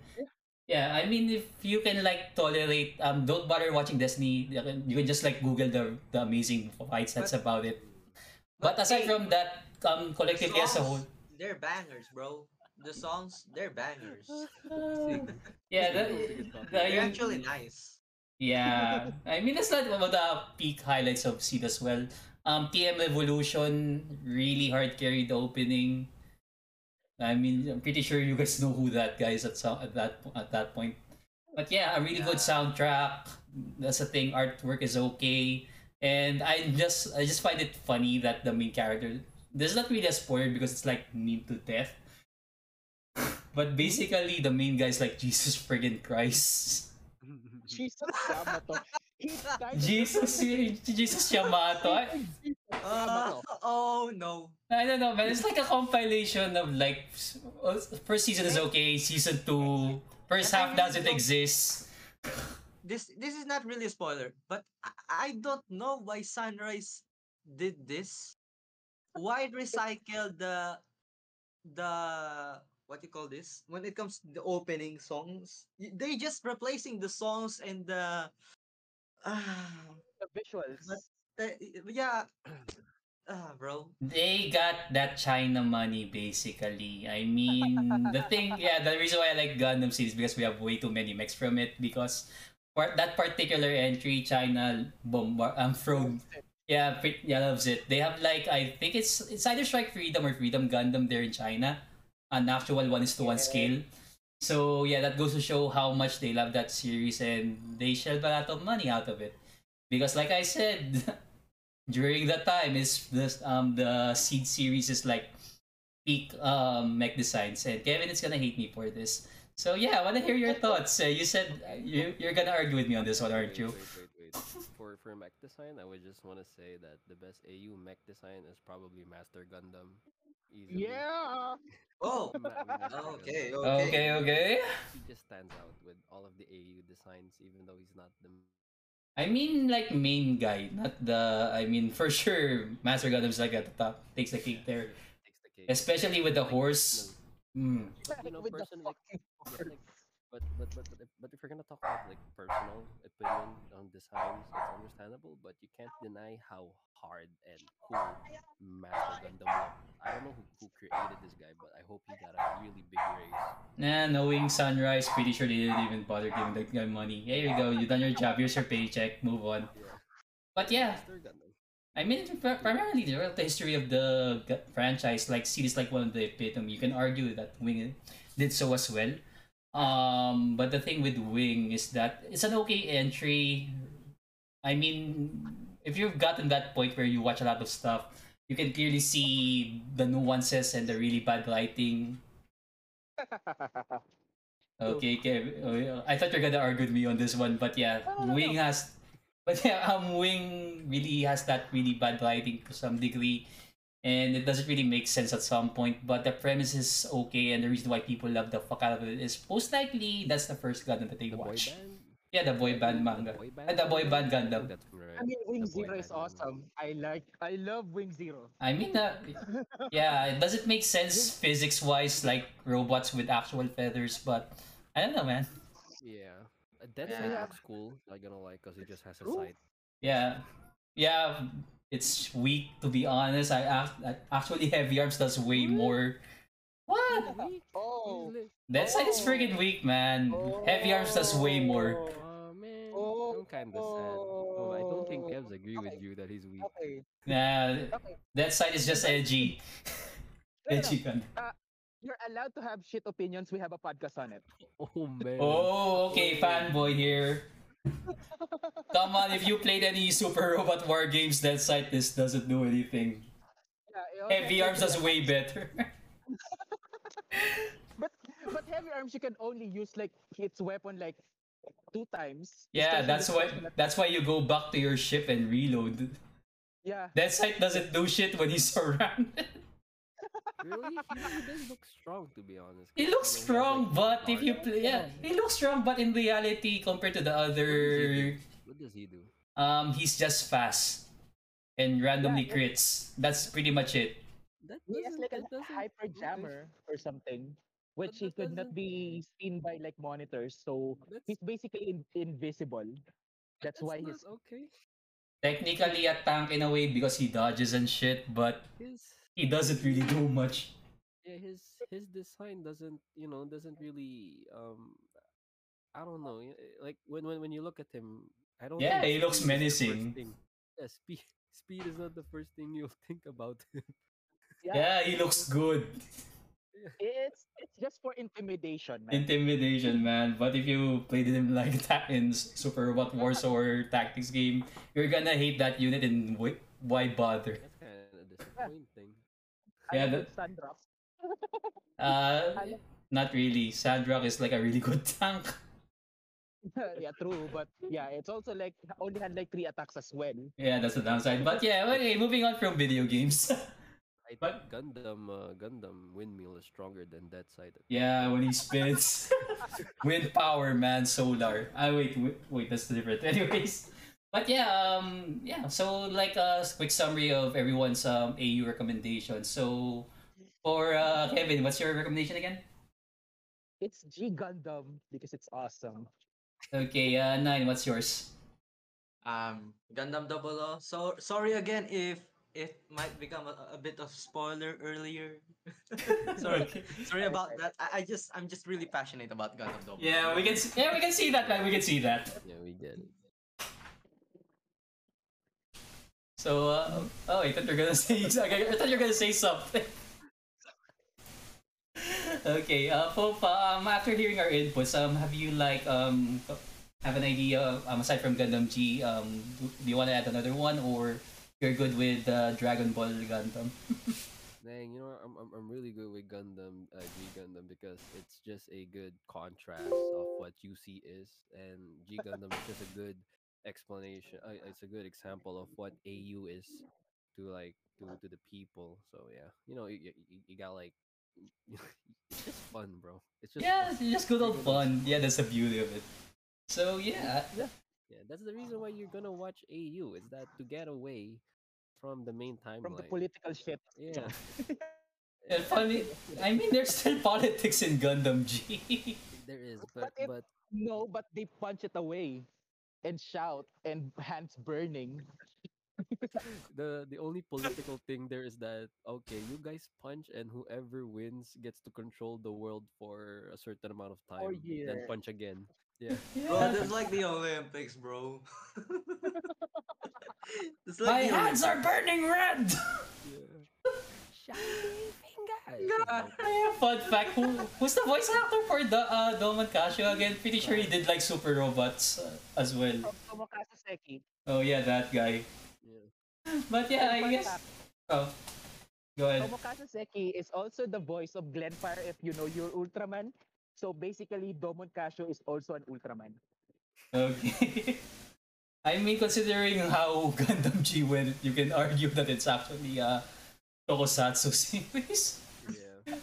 Yeah, I mean, if you can like tolerate, um, don't bother watching Destiny. You can, you can just like Google the the amazing fights that's about it. But aside hey, from that, um, the collectively as a whole, they're bangers, bro. The songs, they're bangers. yeah, that, the, They're yung- actually nice. Yeah, I mean that's not one of the peak highlights of Seed as well. Um, T.M.Revolution really hard carried the opening. I mean, I'm pretty sure you guys know who that guy is at some at that at that point. But yeah, a really good Yeah. soundtrack. That's the thing. Artwork is okay, and I just I just find it funny that the main character. There's not really a spoiler because it's like mean to death. But basically, the main guy's like Jesus friggin' Christ. Jesus Yamato. He's Jesus, Jesus Yamato. Uh, oh no. I don't know, man. It's like a compilation of like uh, first season is okay, season two, first half doesn't exist. This this is not really a spoiler, but I, I don't know why Sunrise did this. Why recycle the the what you call this when it comes to the opening songs? They just replacing the songs and the ah the visuals. But- the, yeah ah bro They got that China money basically. I mean, the thing, yeah, the reason why I like Gundam Seed is because we have way too many mechs from it. Because part that particular entry, China bombar um from yeah, pre- yeah, loves it. They have like I think it's it's either Strike Freedom or Freedom Gundam there in China, an actual one is to one scale. So yeah, that goes to show how much they love that series and they shell a lot of money out of it. Because like I said, during that time is this um the Seed series is like peak um mech designs and Kevin is gonna hate me for this. So yeah, I wanna hear your thoughts. Uh, you said uh, you you're gonna argue with me on this one, aren't you? Wait, wait, wait. For for mech design, I would just want to say that the best AU mech design is probably Master Gundam. Easily. Yeah. Oh okay okay Okay, okay. He just stands out with all of the AU designs, even though he's not the. I mean like main guy, not the I mean for sure Master Gundam's like at the top, takes the cake there. Takes the cake. Especially with the Like, horse. Mm. You know, With the person like- fucking Yeah, horse. like, but but but but if, but if we're gonna talk about like personal opinion on designs, it's understandable. But you can't deny how hard and cool Master Gundam looked. I don't know who, who created this guy, but I hope he got a really big raise. Nah, knowing Sunrise, pretty sure they didn't even bother giving that guy money. Here you go, you done your job, here's your paycheck, move on. Yeah. But yeah. I mean, pr- primarily throughout the history of the franchise, like Seed is like one of the epitome. You can argue that Wing did so as well. Um, but the thing with Wing is that it's an okay entry. I mean, if you've gotten that point where you watch a lot of stuff, you can clearly see the nuances and the really bad lighting. Okay, I thought you're gonna argue with me on this one, but yeah, no, no, Wing no. has, but yeah, um, Wing really has that really bad lighting to some degree, and it doesn't really make sense at some point. But the premise is okay, and the reason why people love the fuck out of it is most likely that's the first Gundam that they The watch. Yeah, the boy band manga. boy Uh, the boy band I Gundam. That's. I mean, Wing Zero is awesome. I like, I love Wing Zero. I mean, uh, yeah, it doesn't make sense physics wise, like robots with actual feathers, but I don't know, man. Yeah. Dead Yeah. Side looks cool. Not gonna lie, cause it just has a True. sight. Yeah, yeah, it's weak to be honest. I act I- actually Heavy Arms does way more. What? Oh, Deathscythe is oh. friggin' weak, man. Heavy Arms does way oh. more. Oh man, Oh, I'm kind of sad. Oh, I don't think oh. Kevs agree with you that he's weak. okay, Nah, okay. Deathscythe is just edgy. No, no, edgy gun. Uh, you're allowed to have shit opinions. We have a podcast on it. Oh man. Oh, okay, fanboy here. Come on, if you played any Super Robot War games, Deathscythe this doesn't do anything. Yeah, Heavy Arms does way better. But but heavy arms you can only use like its weapon like two times. yeah, that's why that's why you go back to your ship and reload. Yeah. Deathscythe doesn't do shit when he's surrounded. Really? He, he does look strong, to be honest. He looks You know, he has, strong, like, but if you play, yeah, he looks strong, but in reality, compared to the other, What does he do? um, he's just fast and randomly Yeah, crits. That's pretty much it. That He has like a that doesn't- hyper jammer or something, which he could not be seen by like monitors. So he's basically in- invisible. That's, that's why not he's okay. Technically a tank in a way because he dodges and shit, but His he doesn't really do much. yeah, his his design doesn't you know doesn't really um I don't know eh, like when when when you look at him I don't Yeah, think he looks speed is the first menacing. Yeah, speed speed is not the first thing you'll think about him. Yeah, he looks good. it's it's just for intimidation, man. Intimidation, man. But if you played him like that in Super Robot Wars or Tactics game, you're gonna hate that unit and why, why bother? That's kind of disappointing. Yeah, the- Sandrock. Uh, not really. Sandrock is like a really good tank. yeah, true. But yeah, it's also like only had like three attacks as well. Yeah, that's the downside. But yeah, okay, moving on from video games. I think But- Gundam uh, Gundam windmill is stronger than Deathscythe. yeah, when he spins. Wind power, man, solar. Ah, wait, wait, wait, that's different. Anyways. But yeah, um, yeah. So like a quick summary of everyone's um AU recommendation. So for uh, Kevin, what's your recommendation again? It's G Gundam because it's awesome. Okay, uh, nine. What's yours? Um, Gundam Double O. So sorry again if it might become a, a bit of spoiler earlier. sorry, Okay. sorry about that. I, I just I'm just really passionate about Gundam Double. Yeah, we can. s- Yeah, we can see that, man. We can see that. Yeah, we get it. So, uh, oh, I thought you're gonna say. I thought you're gonna say something. okay, uh, um, after hearing our inputs, um, have you like um have an idea um aside from Gundam G, um, do, you want to add another one or you're good with uh, Dragon Ball Gundam? Dang, you know, I'm, I'm, I'm really good with Gundam, uh, G Gundam, because it's just a good contrast of what UC is, and G Gundam is just a good explanation. Uh, it's a good example of what AU is to like to to the people. So yeah, you know, you, you, you got like, it's just fun, bro. It's just yeah, fun. just good old fun. Yeah, that's the beauty of it. So yeah, Yeah, yeah. that's the reason why you're gonna watch AU. Is that to get away from the main timeline? From the political shit. yeah. and funny. I mean, there's still politics in Gundam G. There is, But but it- but No, but they punch it away and shout and hands burning. the the only political thing there is that okay, you guys punch and whoever wins gets to control the world for a certain amount of time. Then punch again. Yeah. Bro, that's like the Olympics, bro. it's My like the hands are burning red. Yeah, Fun fact: Who who's the voice actor for the uh, Doman Casio again? Pretty sure he did like Super Robots uh, as well. Tomokazu Seki. Oh yeah, that guy. Yeah. But yeah, I guess. Oh, go ahead. Tomokazu Seki is also the voice of Glenfire if you know your Ultraman. So basically, Domon Casio is also an Ultraman. Okay. I mean, considering how Gundam G went, you can argue that it's actually a Tokusatsu series.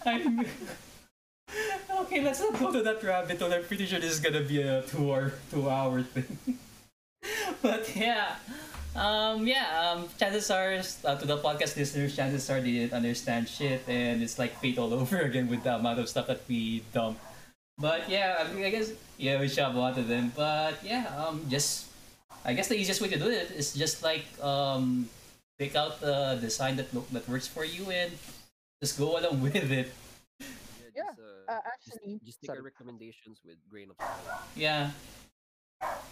I'm... okay, let's not go to that rabbit hole. I'm pretty sure this is gonna be a two hour two hour thing. but yeah. Um yeah, um chances are uh, to the podcast listeners, chances are they didn't understand shit and it's like fate all over again with the amount of stuff that we dump. But yeah, I, mean, I guess yeah, we shove one to them. But yeah, um just I guess the easiest way to do it is just like um pick out the design that that works for you and just go along with it. Yeah, Just, uh, Uh, actually, just take our recommendations with grain of salt. Yeah.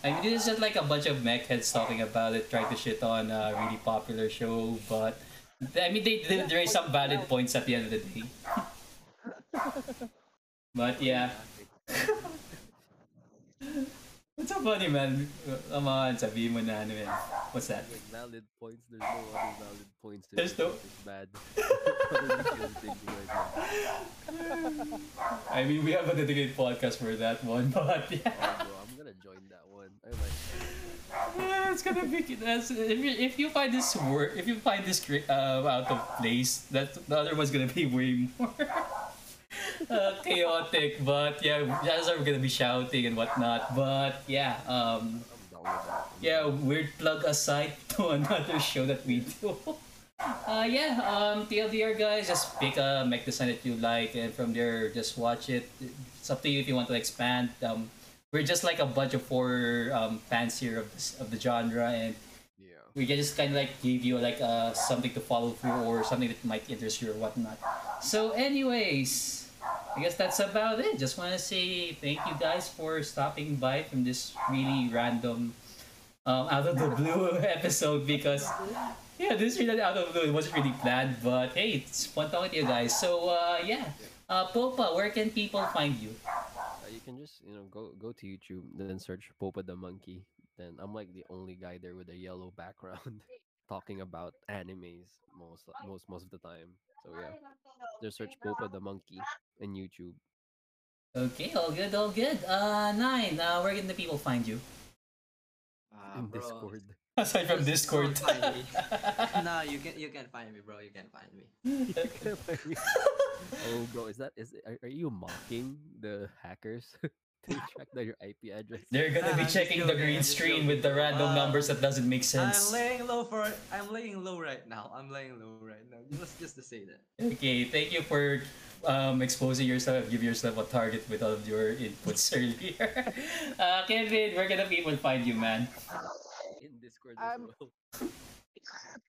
I mean, this is just like a bunch of mech heads talking about it, trying to shit on a really popular show, but I mean, they did raise some valid points at the end of the day. but yeah, what's so funny, man? Come on, sabihin mo na ano yan. What's that? Like valid points, there's no other valid points. to There's no- It's bad. What are you thinking right now? I mean, we have a dedicated podcast for that one, but yeah. Oh, bro, I'm gonna join that one. I like. Yeah, it's gonna be that's, if you if you find this word if you find this uh, out of place that the other one's gonna be way more uh, chaotic but yeah guys are gonna be shouting and whatnot but yeah um yeah weird plug aside to another show that we do uh yeah um TLDR guys just pick a mech design that you like and from there just watch it it's up to you if you want to expand um we're just like a bunch of four um, fans here of this, of the genre and Yeah. we can just kind of like give you like uh, something to follow through or something that might interest you or whatnot. So, anyways, I guess that's about it. Just want to say thank you guys for stopping by from this really random, um, out of the blue episode because yeah, this really out of the blue. It wasn't really planned, but hey, it's fun talking to you guys. So, uh, yeah, uh, Popa, where can people find you? Uh, you can just you know go go to YouTube, then search Popa the monkey. Then I'm like the only guy there with a yellow background, talking about animes most most most of the time. So yeah, just search Popa the monkey in YouTube. Okay, all good, all good. Uh, nine. Uh, where can the people find you? Ah, in bro. Discord. Aside from Just Discord. don't find me. nah, you can you can find me, bro. You can find me. oh, bro, is that is it- are, are you mocking the hackers? They track down your IP address. They're gonna be checking the green screen with the random numbers that doesn't make sense. I'm sense. laying low for. I'm laying low right now. I'm laying low right now. Just just to say that. Okay, thank you for um, exposing yourself. Give yourself a target with all of your inputs earlier. Uh, Kevin, where can the people find you, man? in Discord as Um, well.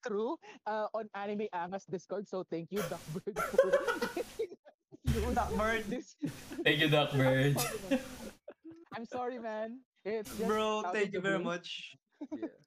True. Uh, on Anime Angas Discord. So thank you, Duckbird, for Duckbird. this. Thank you, Duckbird. I'm sorry, man. It's just Bro, thank you very blue. much. Yeah.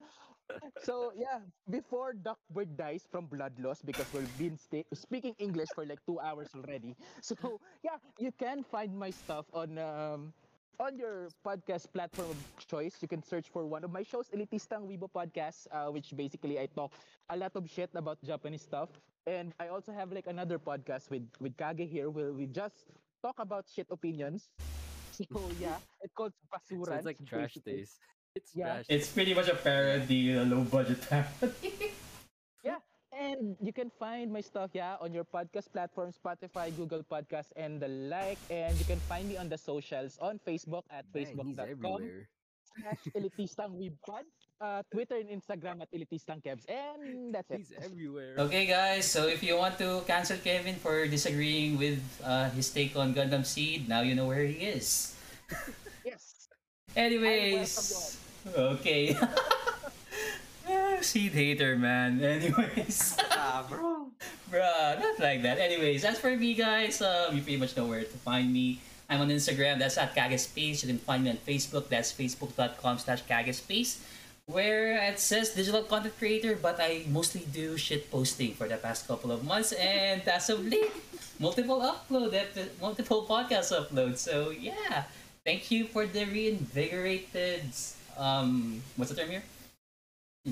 So yeah, before Duckbird dies from blood loss because we've been sta- speaking English for like two hours already. So yeah, you can find my stuff on um on your podcast platform of choice. You can search for one of my shows, Elitistang Weibo Podcast, uh, which basically I talk a lot of shit about Japanese stuff. And I also have like another podcast with with Kage here where we just talk about shit opinions. So yeah, it's called So Basuran. it's like trash basically. days. It's Yeah. trash. It's pretty much a parody, a low budget parody. And you can find my stuff, yeah, on your podcast platform, Spotify, Google Podcasts, and the like. And you can find me on the socials on Facebook at facebook.com slash elitistang webpod, uh, Twitter and Instagram at elitistangkebs. And that's it. He's everywhere. Okay, guys. So if you want to cancel Kevin for disagreeing with uh, his take on Gundam Seed, now you know where he is. Yes. Anyways, okay. Seed hater, man. Anyways. Ah, bro. Bruh, not like that. Anyways, as for me, guys, um, you pretty much know where to find me. I'm on Instagram, that's at Kagespace. You can find me on Facebook, that's facebook.com slash Kagespace, where it says digital content creator, but I mostly do shit posting for the past couple of months, and as of late, multiple upload, multiple podcast uploads. So, yeah, thank you for the reinvigorated, um, what's the term here?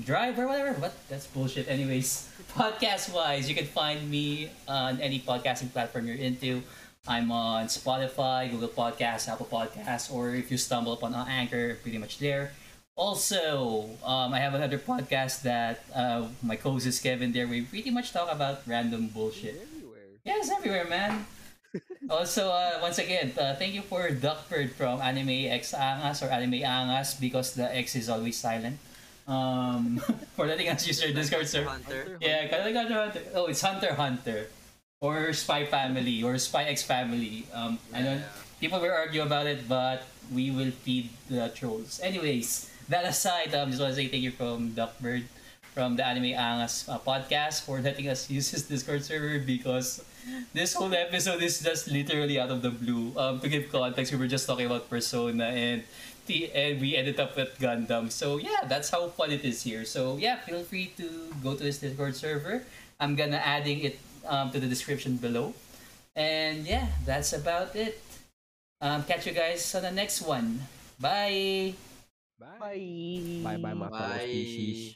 drive or whatever. But that's bullshit. Anyways, podcast wise, you can find me on any podcasting platform you're into. I'm on Spotify, Google Podcasts, Apple Podcasts, or if you stumble upon Anchor, pretty much there. Also, um, I have another podcast that uh, my co-host is Kevin there. We pretty much talk about random bullshit. Everywhere. Yeah, it's everywhere, man. also, uh, once again, uh, thank you for Duckbird from Anime X Angas or Anime Angas because the X is always silent. Um, for letting us use your Discord server. Hunter. Yeah, Hunter Hunter. Oh, it's Hunter Hunter, or Spy Family, or Spy X Family. Um, I know Yeah. people will argue about it, but we will feed the trolls. Anyways, that aside, um, just want to say thank you from Duckbird, from the Anime Angas uh, podcast for letting us use his Discord server because this whole episode is just literally out of the blue. Um, to give context, we were just talking about Persona and the and we ended up with Gundam. So yeah, that's how fun it is here. So yeah, feel free to go to his Discord server. I'm gonna adding it um, to the description below. And yeah, that's about it. Um, catch you guys on the next one. Bye. Bye. Bye. Bye bye, my fellow Bye. species.